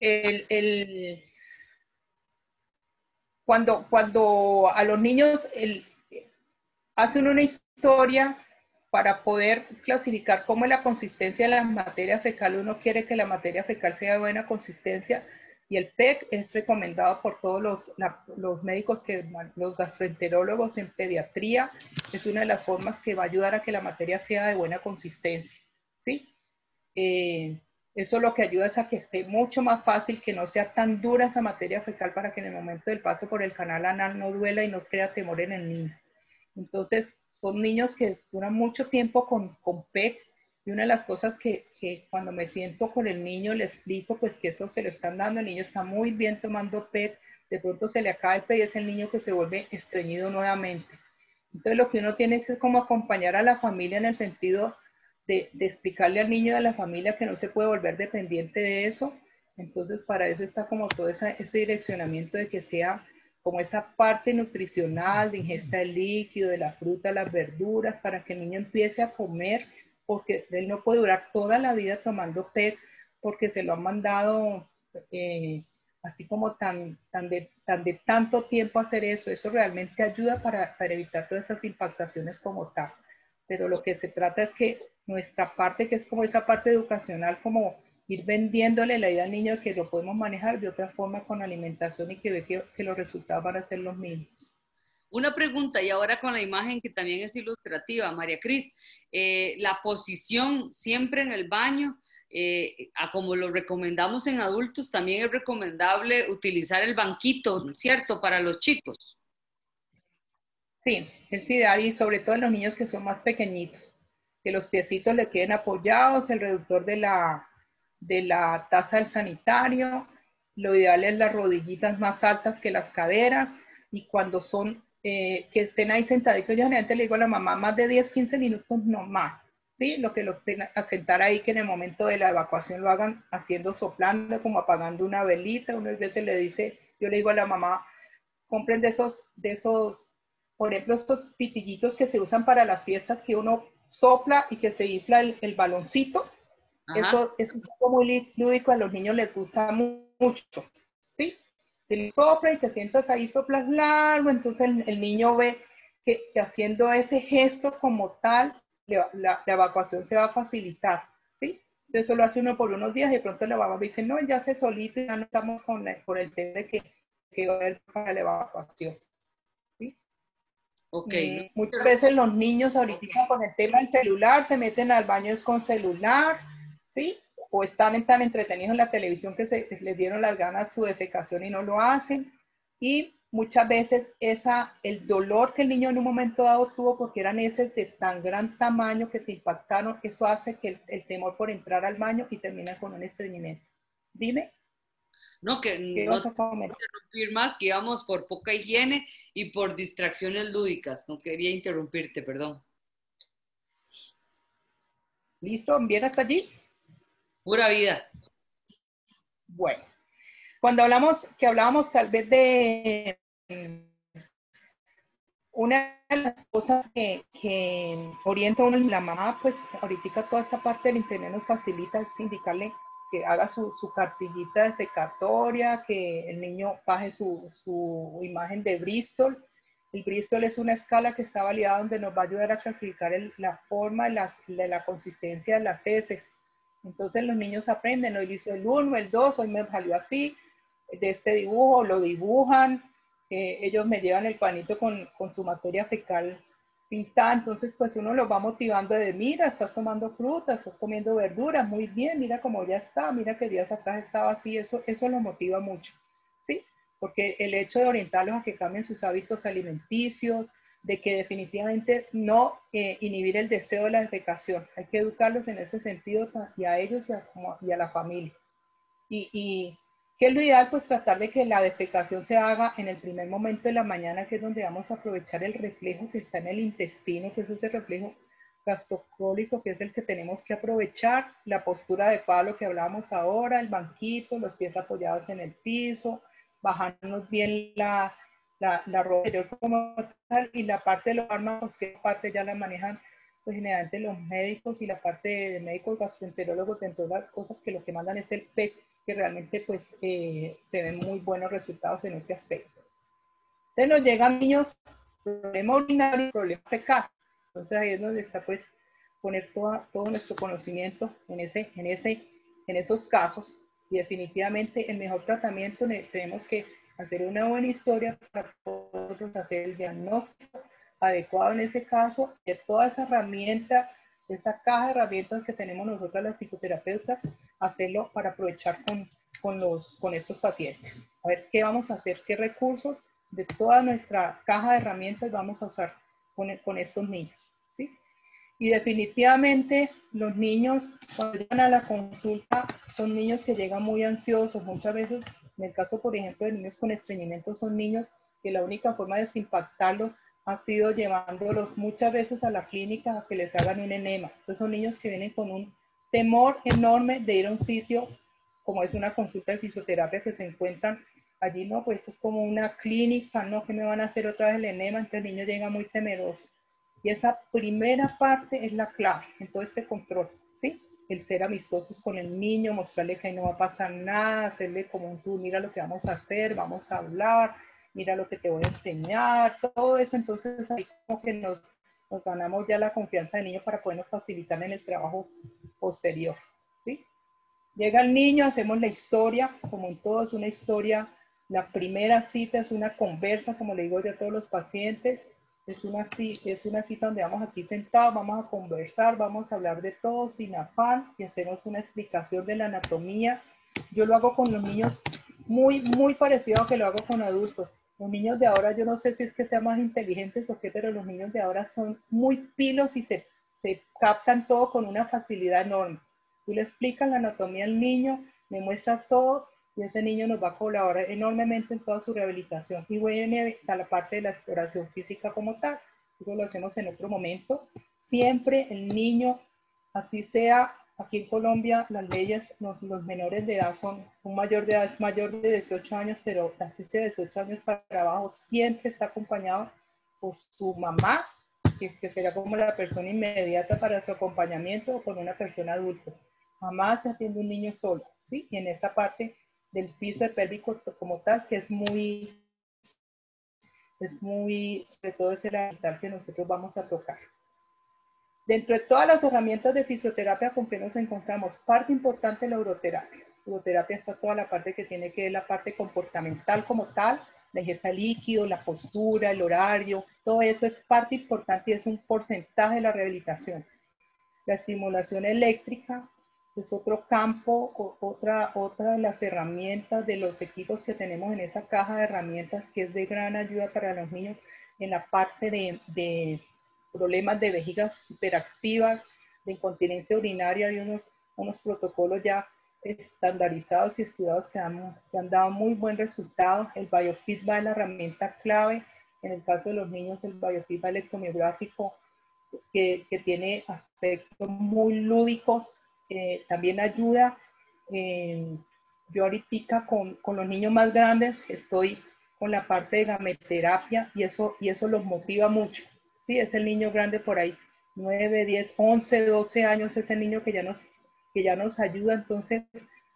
El, cuando, cuando a los niños el, hacen una historia para poder clasificar cómo es la consistencia de la materia fecal, uno quiere que la materia fecal sea de buena consistencia y el PEC es recomendado por todos los, los médicos, que, los gastroenterólogos en pediatría, es una de las formas que va a ayudar a que la materia sea de buena consistencia. ¿sí? Eh, eso lo que ayuda es a que esté mucho más fácil, que no sea tan dura esa materia fecal para que en el momento del paso por el canal anal no duela y no crea temor en el niño. Entonces, son niños que duran mucho tiempo con, con PET y una de las cosas que, que, cuando me siento con el niño le explico pues que eso se lo están dando, el niño está muy bien tomando PET, de pronto se le acaba el PET y es el niño que se vuelve estreñido nuevamente. Entonces lo que uno tiene que como acompañar a la familia en el sentido de, explicarle al niño de la familia que no se puede volver dependiente de eso. Entonces, para eso está como todo ese direccionamiento de que sea como esa parte nutricional de ingesta de líquido, de la fruta, las verduras, para que el niño empiece a comer, porque él no puede durar toda la vida tomando PET, porque se lo han mandado eh, así como tan, tan de tanto tiempo hacer eso. Eso realmente ayuda para, para evitar todas esas impactaciones como tal. pero lo que se trata es que nuestra parte, que es como esa parte educacional, como ir vendiéndole la idea al niño de que lo podemos manejar de otra forma con alimentación y que ve que, los resultados van a ser los mismos. Una pregunta, y ahora con la imagen que también es ilustrativa, María Cris, eh, la posición siempre en el baño, eh, a como lo recomendamos en adultos, también es recomendable utilizar el banquito, ¿cierto? Para los chicos. Sí, es ideal y sobre todo en los niños que son más pequeñitos, que los piecitos le queden apoyados, el reductor de la, de la taza del sanitario, lo ideal es las rodillitas más altas que las caderas y cuando son, eh, que estén ahí sentaditos, yo generalmente le digo a la mamá más de 10, 15 minutos, no más, ¿sí? Lo que lo a sentar ahí, que en el momento de la evacuación lo hagan haciendo soplando, como apagando una velita, unas veces le dice, yo le digo a la mamá, compren de esos, de esos por ejemplo, estos pitillitos que se usan para las fiestas que uno sopla y que se infla el, baloncito. Eso, es un muy lúdico, a los niños les gusta mucho. ¿Sí? Te sopla y te sientas ahí, soplas largo, entonces el, niño ve que, haciendo ese gesto como tal, la, evacuación se va a facilitar. ¿Sí? Entonces eso lo hace uno por unos días y de pronto la mamá dice, no, ya se solito y ya no estamos con por el tema de que, que va a haber para la evacuación. Okay. muchas veces los niños ahorita con el tema del celular se meten al baño es con celular, ¿sí? O están tan entretenidos en la televisión que se, les dieron las ganas su defecación y no lo hacen. Y muchas veces esa, el dolor que el niño en un momento dado tuvo porque eran heces de tan gran tamaño que se impactaron, eso hace que el, temor por entrar al baño y termina con un estreñimiento. Dime. No, que no interrumpir más, que íbamos por poca higiene y por distracciones lúdicas. No quería interrumpirte, perdón. ¿Listo? ¿Bien hasta allí? Pura vida. Bueno, cuando hablamos, que hablábamos tal vez de una de las cosas que, que orienta a uno la mamá, pues ahorita toda esta parte del internet nos facilita es indicarle que haga su, su cartillita defecatoria, que el niño baje su, su, imagen de Bristol. El Bristol es una escala que está validada donde nos va a ayudar a clasificar la forma la, la, consistencia de las heces. Entonces los niños aprenden, hoy hizo el 1, el 2, hoy me salió así, de este dibujo, lo dibujan, eh, ellos me llevan el panito con, con su materia fecal entonces pues uno lo va motivando de, mira, estás tomando fruta, estás comiendo verduras, muy bien, mira cómo ya está, mira que días atrás estaba así, eso, eso lo motiva mucho, ¿sí? Porque el hecho de orientarlos a que cambien sus hábitos alimenticios, de que definitivamente no eh, inhibir el deseo de la defecación, hay que educarlos en ese sentido y a ellos y a, la familia. ¿Qué es lo ideal? Pues tratar de que la defecación se haga en el primer momento de la mañana, que es donde vamos a aprovechar el reflejo que está en el intestino, que es ese reflejo gastrocólico, que es el que tenemos que aprovechar, la postura adecuada, lo que hablábamos ahora, el banquito, los pies apoyados en el piso, bajarnos bien la, la, la ropa como tal, y la parte de los fármacos, que parte ya la manejan pues generalmente los médicos y la parte de médicos gastroenterólogos, dentro de las cosas que lo que mandan es el PET, que realmente pues eh, se ven muy buenos resultados en ese aspecto. Entonces nos llegan niños, problema urinario problema fecal. Entonces ahí es donde está pues poner todo nuestro conocimiento en, ese, en, ese, en esos casos y definitivamente el mejor tratamiento tenemos que hacer una buena historia para poder hacer el diagnóstico adecuado en ese caso de toda esa herramienta, esa caja de herramientas que tenemos nosotros las fisioterapeutas hacerlo para aprovechar con, con, los, con estos pacientes. A ver qué vamos a hacer, qué recursos de toda nuestra caja de herramientas vamos a usar con, con estos niños. ¿sí? Y definitivamente los niños cuando llegan a la consulta son niños que llegan muy ansiosos. Muchas veces, en el caso, por ejemplo, de niños con estreñimiento, son niños que la única forma de desimpactarlos ha sido llevándolos muchas veces a la clínica a que les hagan un enema. Entonces son niños que vienen con un temor enorme de ir a un sitio como es una consulta de fisioterapia que se encuentran allí, no, pues es como una clínica, no, que me van a hacer otra vez el enema, entonces el niño llega muy temeroso. Y esa primera parte es la clave en todo este control, ¿sí? El ser amistosos con el niño, mostrarle que ahí no va a pasar nada, hacerle como un tú, mira lo que vamos a hacer, vamos a hablar, mira lo que te voy a enseñar, todo eso, entonces ahí como que nos nos ganamos ya la confianza del niño para podernos facilitar en el trabajo posterior. ¿sí? Llega el niño, hacemos la historia, como en todo es una historia, la primera cita es una conversa, como le digo yo a todos los pacientes, es una, es una cita donde vamos aquí sentados, vamos a conversar, vamos a hablar de todo sin afán y hacemos una explicación de la anatomía. Yo lo hago con los niños muy, muy parecido a que lo hago con adultos. Los niños de ahora, yo no sé si es que sean más inteligentes o qué, pero los niños de ahora son muy pilos y se, se captan todo con una facilidad enorme. Tú le explicas la anatomía al niño, le muestras todo y ese niño nos va a colaborar enormemente en toda su rehabilitación. Y voy a la parte de la exploración física como tal. Eso lo hacemos en otro momento. Siempre el niño, así sea, aquí en Colombia las leyes, los, menores de edad son, un mayor de edad es mayor de 18 años, pero así de 18 años para abajo, siempre está acompañado por su mamá, que, será como la persona inmediata para su acompañamiento o con una persona adulta. Jamás se atiende un niño solo, ¿sí? Y en esta parte del piso de pélvico como tal, que es muy, es muy, sobre todo es el ambiental que nosotros vamos a tocar. Dentro de todas las herramientas de fisioterapia con que nos encontramos, parte importante la uroterapia. Uroterapia está toda la parte que tiene que ver la parte comportamental como tal, la ingesta líquido, la postura, el horario, todo eso es parte importante y es un porcentaje de la rehabilitación. La estimulación eléctrica, es otro campo, otra, otra de las herramientas de los equipos que tenemos en esa caja de herramientas que es de gran ayuda para los niños en la parte de, problemas de vejigas hiperactivas, de incontinencia urinaria, hay unos, unos protocolos ya estandarizados y estudiados que han, han dado muy buen resultado. El biofeedback es la herramienta clave. En el caso de los niños, el biofeedback electromiográfico que, que tiene aspectos muy lúdicos eh, también ayuda. Eh, yo ahorita con, con, los niños más grandes estoy con la parte de gameterapia y eso, y eso los motiva mucho. Sí, es el niño grande por ahí, 9, 10, 11, 12 años, es el niño que ya nos, que ya nos ayuda. Entonces,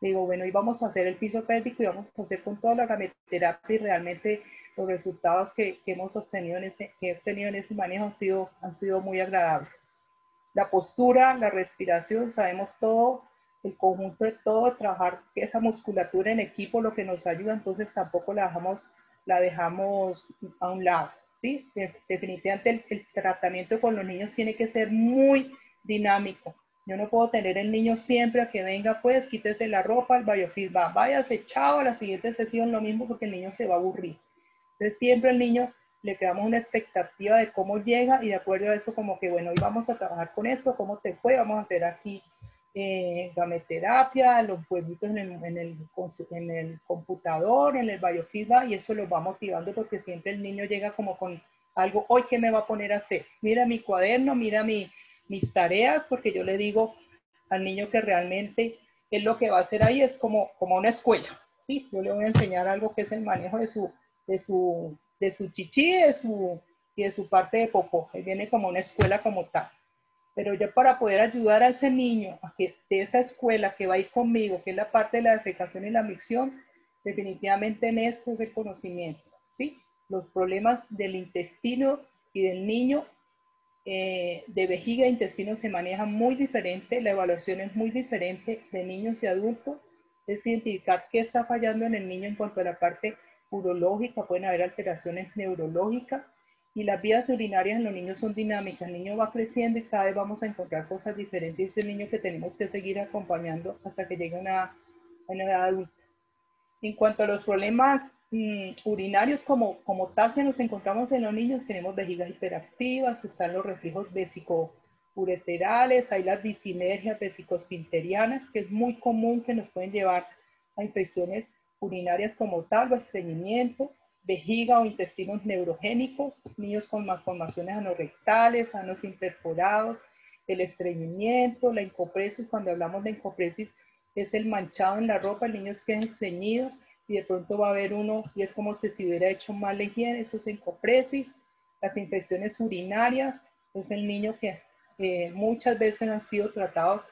digo, bueno, y vamos a hacer el piso pélvico y vamos a hacer con toda la gameterapia y realmente los resultados que, que hemos obtenido en ese, que he obtenido en ese manejo han sido, han sido muy agradables la postura, la respiración, sabemos todo, el conjunto de todo, trabajar esa musculatura en equipo, lo que nos ayuda, entonces tampoco la dejamos, la dejamos a un lado, ¿sí? Definitivamente el, tratamiento con los niños tiene que ser muy dinámico. Yo no puedo tener el niño siempre a que venga, pues, quítese la ropa, el biofilm va, váyase, chao, a la siguiente sesión lo mismo porque el niño se va a aburrir. Entonces siempre el niño le creamos una expectativa de cómo llega y de acuerdo a eso como que, bueno, hoy vamos a trabajar con esto, ¿cómo te fue? Vamos a hacer aquí eh, gameterapia, los huevitos en el, computador, en el biofeedback y eso lo va motivando porque siempre el niño llega como con algo, hoy qué me va a poner a hacer, mira mi cuaderno, mira mi, mis tareas, porque yo le digo al niño que realmente él lo que va a hacer ahí es como, como una escuela, ¿sí? Yo le voy a enseñar algo que es el manejo de su, de su de su chichi de su, y de su parte de popó. Él viene como una escuela como tal. Pero yo para poder ayudar a ese niño de esa escuela que va a ir conmigo, que es la parte de la defecación y la micción, definitivamente en esto es el conocimiento. ¿sí? Los problemas del intestino y del niño eh, de vejiga e intestino se manejan muy diferente, la evaluación es muy diferente de niños y adultos, es identificar qué está fallando en el niño en cuanto a la parte urológica, pueden haber alteraciones neurológicas y las vías urinarias en los niños son dinámicas. El niño va creciendo y cada vez vamos a encontrar cosas diferentes. Es el niño que tenemos que seguir acompañando hasta que llegue a una, una, edad adulta. En cuanto a los problemas mm, urinarios como, como tal que nos encontramos en los niños, tenemos vejigas hiperactivas, están los reflejos vesicoureterales, hay las disinergias vesicosfinterianas, que es muy común que nos pueden llevar a infecciones urinarias como tal o estreñimiento, vejiga o intestinos neurogénicos, niños con malformaciones anorrectales, anos imperforados, el estreñimiento, la encopresis, cuando hablamos de encopresis es el manchado en la ropa, el niño es que es estreñido y de pronto va a haber uno y es como si se hubiera hecho mal la higiene, eso es encopresis, las infecciones urinarias, es el niño que muchas veces han sido tratados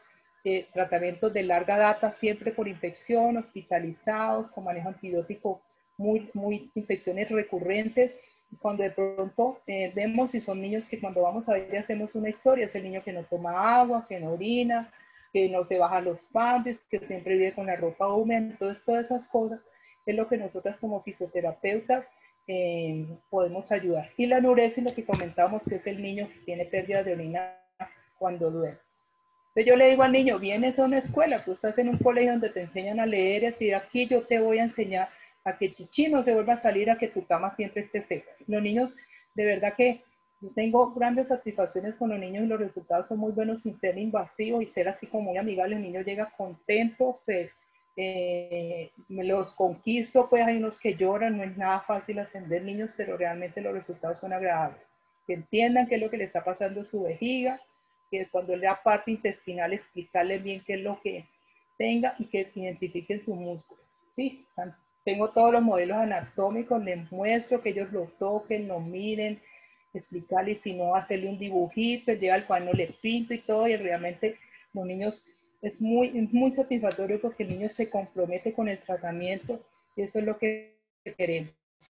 tratamientos de larga data, siempre por infección, hospitalizados, con manejo antibiótico, muy, muy infecciones recurrentes Cuando de pronto eh, vemos si son niños que cuando vamos a ver hacemos una historia, es el niño que no toma agua, que no orina, que no se baja los panties, que siempre vive con la ropa húmeda, entonces todas esas cosas es lo que nosotras como fisioterapeutas eh, podemos ayudar. Y la anuresis, lo que comentamos, que es el niño que tiene pérdida de orina cuando duerme. Entonces yo le digo al niño, vienes a una escuela, tú estás en un colegio donde te enseñan a leer y a escribir, aquí yo te voy a enseñar a que chichi no se vuelva a salir, a que tu cama siempre esté seca. Los niños, de verdad que yo tengo grandes satisfacciones con los niños y los resultados son muy buenos sin ser invasivos y ser así como muy amigable. El niño llega contento, pues, eh, me los conquisto, pues hay unos que lloran, no es nada fácil atender niños, pero realmente los resultados son agradables. Que entiendan qué es lo que le está pasando a su vejiga, que cuando le da parte intestinal explicarles bien qué es lo que tenga y que identifiquen su músculo. Sí, tengo todos los modelos anatómicos, les muestro que ellos lo toquen, lo miren, explicarles si no, hacerle un dibujito, llega al cual no le pinto y todo, y realmente los niños es muy, muy satisfactorio porque el niño se compromete con el tratamiento y eso es lo que queremos.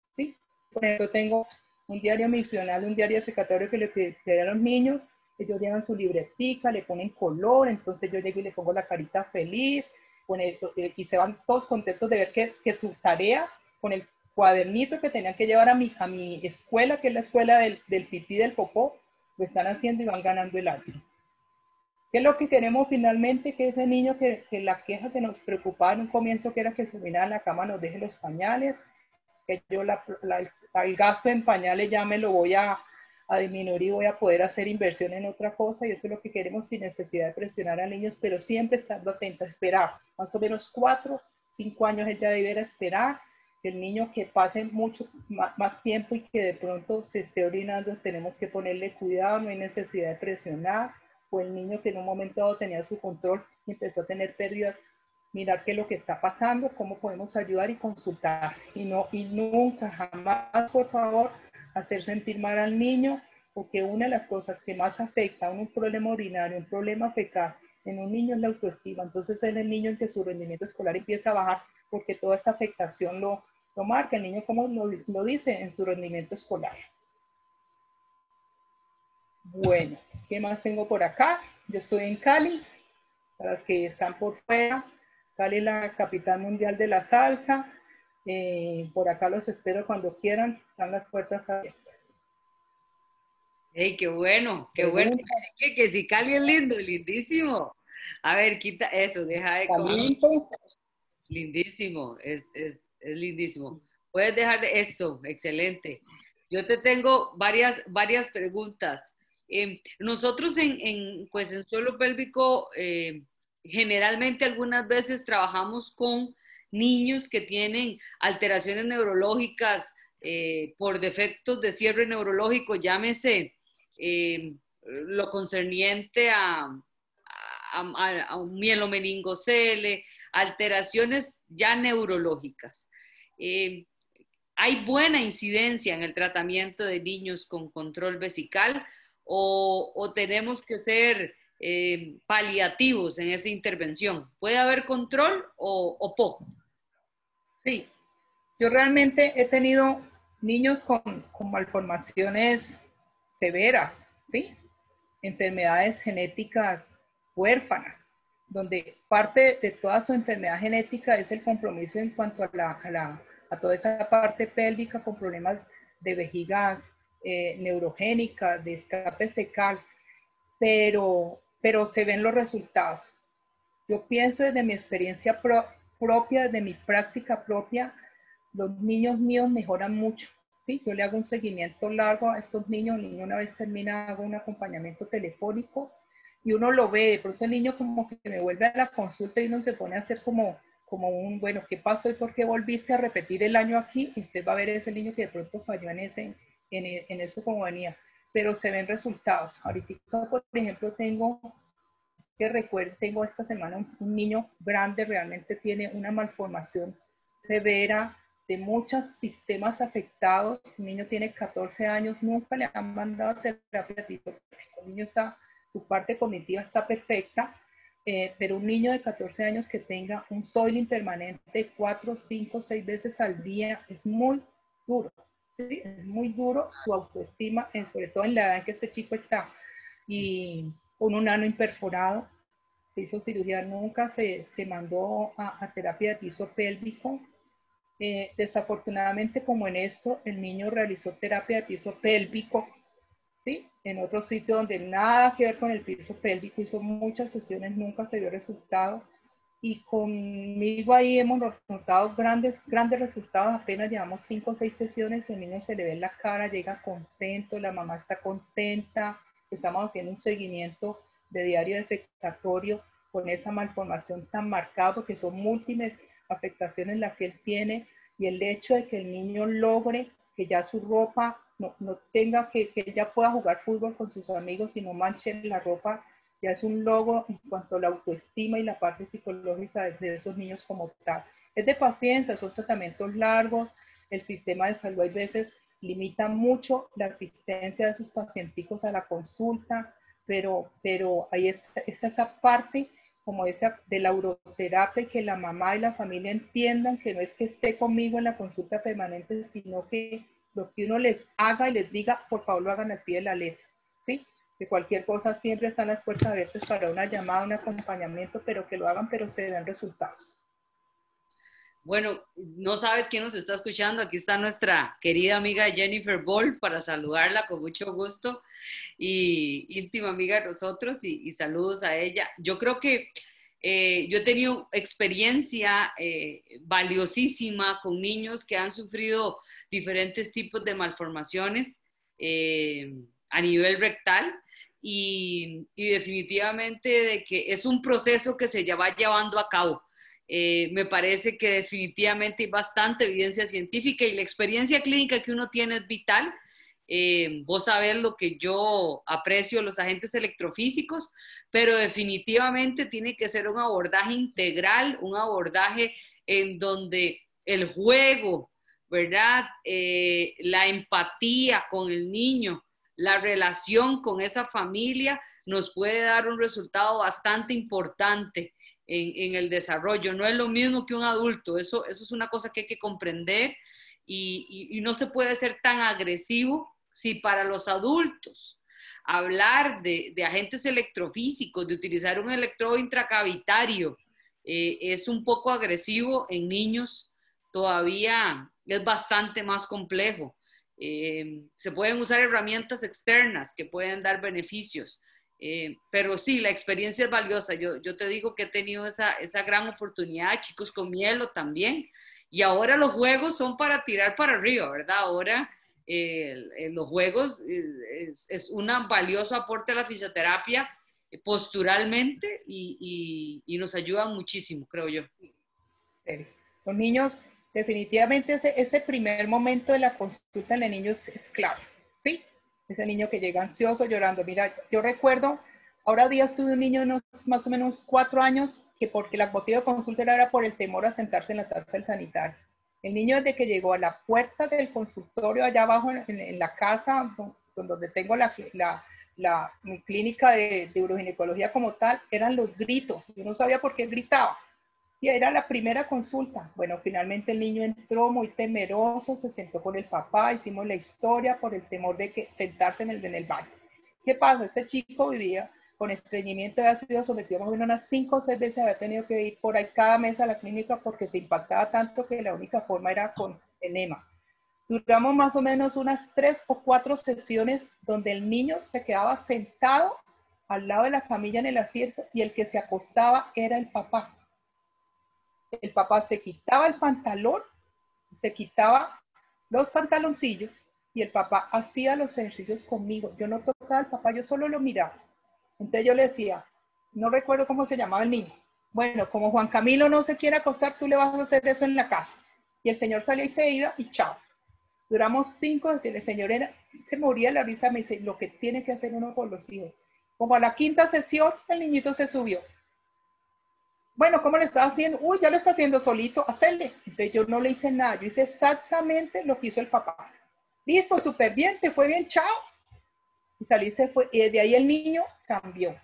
¿sí? Por ejemplo, tengo un diario misional, un diario explicatorio que le pedí a los niños, ellos llevan su libretica, le ponen color, entonces yo llego y le pongo la carita feliz, eh, y se van todos contentos de ver que, que, su tarea con el cuadernito que tenían que llevar a mi, a mi escuela, que es la escuela del, del pipí del popó, lo están haciendo y van ganando el año. ¿Qué es lo que queremos finalmente? Que ese niño que, que, la queja que nos preocupaba en un comienzo, que era que se viniera a la cama, nos deje los pañales, que yo la, el gasto en pañales ya me lo voy a, a, disminuir y voy a poder hacer inversión en otra cosa y eso es lo que queremos sin necesidad de presionar a niños, pero siempre estando atentos, esperar, más o menos cuatro, cinco años él ya deberá esperar que el niño que pase mucho más tiempo y que de pronto se esté orinando, tenemos que ponerle cuidado, no hay necesidad de presionar o el niño que en un momento dado tenía su control y empezó a tener pérdidas, mirar qué es lo que está pasando, cómo podemos ayudar y consultar. Y, no, y nunca, jamás, por favor, hacer sentir mal al niño, porque una de las cosas que más afecta a un problema urinario, un problema fecal en un niño es la autoestima. Entonces es el niño en que su rendimiento escolar empieza a bajar porque toda esta afectación lo, lo marca. El niño, como lo, lo dice, en su rendimiento escolar. Bueno, ¿qué más tengo por acá? Yo estoy en Cali, para los que están por fuera. Cali es la capital mundial de la salsa. Eh, por acá los espero cuando quieran. Están las puertas abiertas. ¡Ey, qué bueno! ¡Qué bueno! Que, si Cali es lindo, lindísimo. A ver, quita eso, deja de... Lindísimo, es, es, es lindísimo. Puedes dejar eso, excelente. Yo te tengo varias, varias preguntas. Em, nosotros en, pues en suelo pélvico eh, generalmente algunas veces trabajamos con niños que tienen alteraciones neurológicas eh, por defectos de cierre neurológico, llámese em, lo concerniente a, a, un mielomeningocele, alteraciones ya neurológicas. Em, hay buena incidencia en el tratamiento de niños con control vesical o, tenemos que ser eh, paliativos en esa intervención? ¿Puede haber control o, poco? Sí, yo realmente he tenido niños con, malformaciones severas, ¿sí? Enfermedades genéticas huérfanas, donde parte de toda su enfermedad genética es el compromiso en cuanto a, la, a, la, toda esa parte pélvica con problemas de vejigas eh, neurogénica, de escape fecal, pero, pero se ven los resultados. Yo pienso desde mi experiencia propia, desde mi práctica propia, los niños míos mejoran mucho. ¿sí? Yo le hago un seguimiento largo a estos niños, el una vez termina, hago un acompañamiento telefónico y uno lo ve, de pronto el niño como que me vuelve a la consulta y uno se pone a hacer como, como un, bueno, ¿qué pasó y por qué volviste a repetir el año aquí? Y usted va a ver ese niño que de pronto falló en ese, en, en eso como venía, pero se ven resultados. Ahorita, por ejemplo, tengo, que recuerdo, tengo esta semana un, niño grande, realmente tiene una malformación severa de muchos sistemas afectados. El niño tiene 14 años, nunca le han mandado terapia El niño está, su parte cognitiva está perfecta, eh, pero un niño de 14 años que tenga un soiling permanente 4, 5, 6 veces al día es muy duro ¿sí? Es muy duro su autoestima, sobre todo en la edad en que este chico está. Y un ano imperforado, se hizo cirugía, nunca se, se mandó a, terapia de piso pélvico. Eh, desafortunadamente, como en esto, el niño realizó terapia de piso pélvico, ¿sí? En otro sitio donde nada que ver con el piso pélvico, hizo muchas sesiones, nunca se dio resultado. Y conmigo ahí hemos notado grandes, grandes resultados, apenas llevamos cinco o seis sesiones, el niño se le ve en la cara, llega contento, la mamá está contenta, estamos haciendo un seguimiento de diario defectatorio con esa malformación tan marcada, porque son múltiples afectaciones las que él tiene, y el hecho de que el niño logre que ya su ropa no, no tenga que, que ya pueda jugar fútbol con sus amigos y no manche la ropa, ya es un logro en cuanto a la autoestima y la parte psicológica de, de esos niños como tal. Es de paciencia, son tratamientos largos, el sistema de salud a veces limita mucho la asistencia de sus pacienticos a la consulta, pero, pero ahí está, esa parte como esa de la uroterapia, que la mamá y la familia entiendan que no es que esté conmigo en la consulta permanente, sino que lo que uno les haga y les diga, por favor lo hagan al pie de la letra, ¿sí? Que cualquier cosa siempre están las puertas abiertas para una llamada, un acompañamiento, pero que lo hagan, pero se den resultados. Bueno, no sabes quién nos está escuchando. Aquí está nuestra querida amiga Jennifer Boll para saludarla con mucho gusto y íntima amiga de nosotros y, saludos a ella. Yo creo que eh, yo he tenido experiencia eh, valiosísima con niños que han sufrido diferentes tipos de malformaciones eh, a nivel rectal. Y, y definitivamente de que es un proceso que se va llevando a cabo eh, me parece que definitivamente hay bastante evidencia científica y la experiencia clínica que uno tiene es vital. Eh, vos sabés lo que yo aprecio los agentes electrofísicos, pero definitivamente tiene que ser un abordaje integral, un abordaje en donde el juego, ¿verdad? Eh, la empatía con el niño, la relación con esa familia nos puede dar un resultado bastante importante en, el desarrollo. No es lo mismo que un adulto, eso, eso es una cosa que hay que comprender y, no se puede ser tan agresivo si para los adultos hablar de, agentes electrofísicos, de utilizar un electrodo intracavitario, eh, es un poco agresivo en niños, todavía es bastante más complejo. Eh, se pueden usar herramientas externas que pueden dar beneficios, eh, pero sí, la experiencia es valiosa. Yo, yo te digo que he tenido esa, esa gran oportunidad, chicos con mielo también. Y ahora los juegos son para tirar para arriba, ¿verdad? Ahora eh, los juegos eh, es, un valioso aporte a la fisioterapia posturalmente y, y, nos ayudan muchísimo, creo yo. Los niños, definitivamente ese, ese primer momento de la consulta en los niños es clave. Ese niño que llega ansioso, llorando. Mira, yo recuerdo, ahora días tuve un niño de unos más o menos cuatro años que porque la motivo de consulta era por el temor a sentarse en la taza del sanitario. El niño desde que llegó a la puerta del consultorio allá abajo en, la casa donde tengo la, la, la clínica de, de uroginecología como tal, eran los gritos. Yo no sabía por qué gritaba Era la primera consulta. Bueno, finalmente el niño entró muy temeroso, se sentó con el papá, hicimos la historia por el temor de que sentarse en el, en el baño. ¿Qué pasa? Este chico vivía con estreñimiento, había sido sometido más o unas cinco o seis veces, había tenido que ir por ahí cada mes a la clínica porque se impactaba tanto que la única forma era con enema. Duramos más o menos unas tres o cuatro sesiones donde el niño se quedaba sentado al lado de la familia en el asiento y el que se acostaba era el papá el papá se quitaba el pantalón, se quitaba los pantaloncillos y el papá hacía los ejercicios conmigo. Yo no tocaba al papá, yo solo lo miraba. Entonces yo le decía, no recuerdo cómo se llamaba el niño. Bueno, como Juan Camilo no se quiere acostar, tú le vas a hacer eso en la casa. Y el señor salía y se iba y chao. Duramos cinco, el señor era, se moría de la risa, me dice, lo que tiene que hacer uno por los hijos. Como a la quinta sesión, el niñito se subió bueno, ¿cómo le estaba haciendo? Uy, ya lo está haciendo solito, hacerle. Yo no le hice nada, yo hice exactamente lo que hizo el papá. Listo, súper bien, te fue bien, chao. Y salí, se fue, y desde ahí el niño cambió.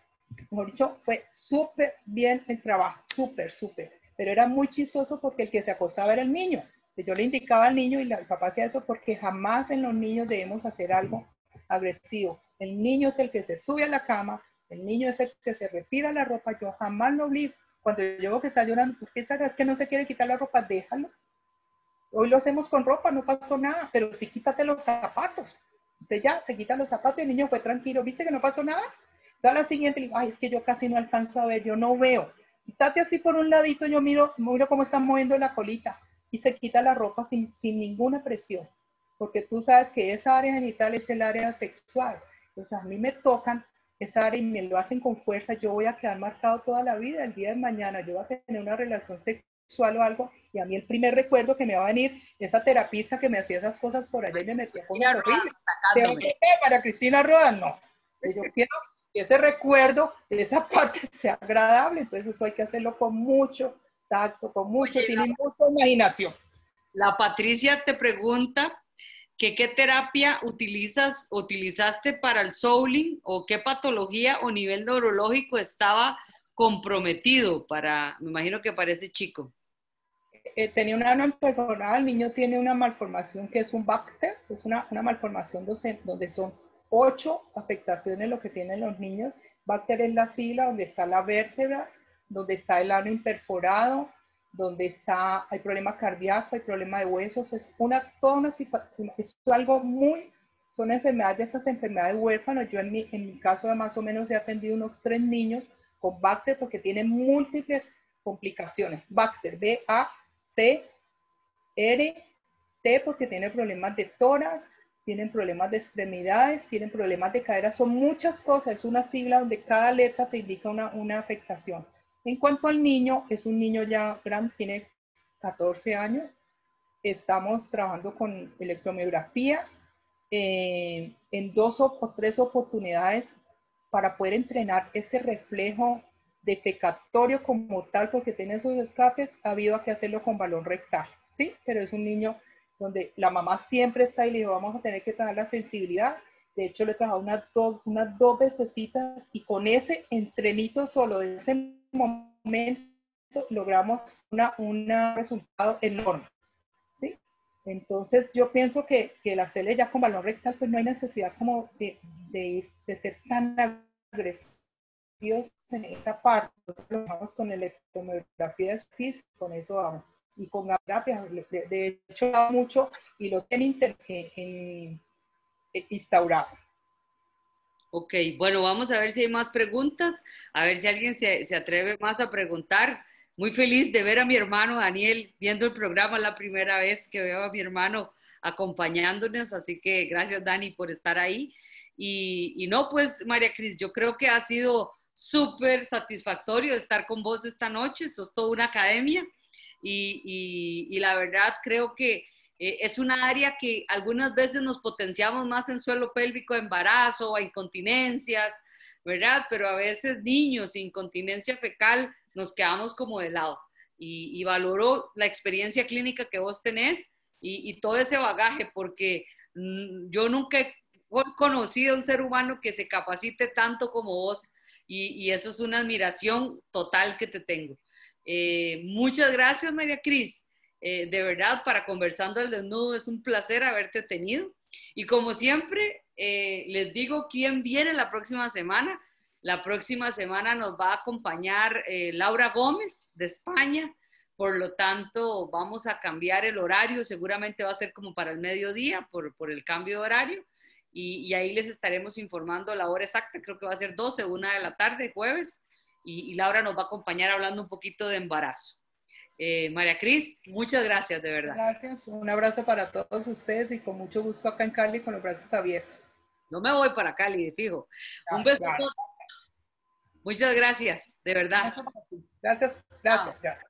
Mejor dicho, fue súper bien el trabajo, súper, súper. Pero era muy chistoso porque el que se acostaba era el niño. Yo le indicaba al niño y el papá hacía eso porque jamás en los niños debemos hacer algo agresivo. El niño es el que se sube a la cama, el niño es el que se retira la ropa, yo jamás lo obligo. Cuando yo veo que está llorando, ¿por qué está? Es que no se quiere quitar la ropa, déjalo. Hoy lo hacemos con ropa, no pasó nada, pero sí quítate los zapatos. Entonces ya se quitan los zapatos y el niño fue tranquilo, ¿viste que no pasó nada? Da la siguiente, digo, ay, es que yo casi no alcanzo a ver, yo no veo. Quítate así por un ladito, yo miro, miro cómo están moviendo la colita y se quita la ropa sin, sin ninguna presión, porque tú sabes que esa área genital es el área sexual. Entonces a mí me tocan esa área y me lo hacen con fuerza, yo voy a quedar marcado toda la vida, el día de mañana yo voy a tener una relación sexual o algo, y a mí el primer recuerdo que me va a venir, esa terapista que me hacía esas cosas por allá y me metía con. Para Cristina Rodas, no. Yo quiero que ese recuerdo, esa (laughs) parte sea agradable, entonces eso hay que hacerlo con mucho tacto, con mucho, tiene mucha imaginación. La Patricia te pregunta ¿Qué, ¿Qué terapia utilizas, utilizaste para el souling o qué patología o nivel neurológico estaba comprometido para, me imagino que para ese chico? Eh, tenía una enfermedad, el niño tiene una malformación que es un Bacter, es una, una malformación donde, son ocho afectaciones lo que tienen los niños. Bacter es la sigla donde está la vértebra, donde está el ano imperforado, donde está, hay problema cardíaco, hay problema de huesos, es una, toda una es algo muy, son enfermedades de esas enfermedades huérfanas. Yo en mi, en mi caso más o menos he atendido unos tres niños con Bacter porque tienen múltiples complicaciones. Bacter, B-A-C-R-T porque tiene problemas de toras, tienen problemas de extremidades, tienen problemas de cadera, son muchas cosas, es una sigla donde cada letra te indica una, una afectación. En cuanto al niño, es un niño ya grande, tiene 14 años. Estamos trabajando con electromiografía eh, en dos o tres oportunidades para poder entrenar ese reflejo defecatorio como tal, porque tiene esos escapes, ha habido que hacerlo con balón rectal, ¿sí? Pero es un niño donde la mamá siempre está y le dijo, vamos a tener que trabajar la sensibilidad. De hecho, le he trabajado unas dos, unas y con ese entrenito solo de ese momento logramos una, un resultado enorme. ¿sí? Entonces yo pienso que, que la hacerle ya con balón rectal, pues no hay necesidad como de, de, ir, de ser tan agresivos en esta parte. Entonces vamos con electromiografía de SPIS, con eso vamos. Y con la terapia, de, de hecho, mucho y lo tienen instaurado. Ok, bueno, vamos a ver si hay más preguntas, a ver si alguien se, se, atreve más a preguntar. Muy feliz de ver a mi hermano Daniel viendo el programa, la primera vez que veo a mi hermano acompañándonos, así que gracias Dani por estar ahí. Y, y no, pues María Cris, yo creo que ha sido súper satisfactorio estar con vos esta noche, sos toda una academia y, y, y la verdad creo que eh, es una área que algunas veces nos potenciamos más en suelo pélvico, embarazo, incontinencias, ¿verdad? Pero a veces niños, incontinencia fecal, nos quedamos como de lado. Y, valoro la experiencia clínica que vos tenés y, todo ese bagaje, porque mm, yo nunca he conocido a un ser humano que se capacite tanto como vos y, eso es una admiración total que te tengo. Eh, muchas gracias, María Cris. Eh, de verdad, para Conversando al Desnudo es un placer haberte tenido. Y como siempre, eh, les digo quién viene la próxima semana. La próxima semana nos va a acompañar eh, Laura Gómez de España. Por lo tanto, vamos a cambiar el horario. Seguramente va a ser como para el mediodía por, por el cambio de horario. Y, ahí les estaremos informando la hora exacta. Creo que va a ser 12, una de la tarde, jueves. Y Laura nos va a acompañar hablando un poquito de embarazo. Eh, María Cris, muchas gracias, de verdad. Gracias, un abrazo para todos ustedes y con mucho gusto acá en Cali con los brazos abiertos. No me voy para Cali, fijo. un beso a todos. Muchas gracias, de verdad. Gracias, gracias. gracias.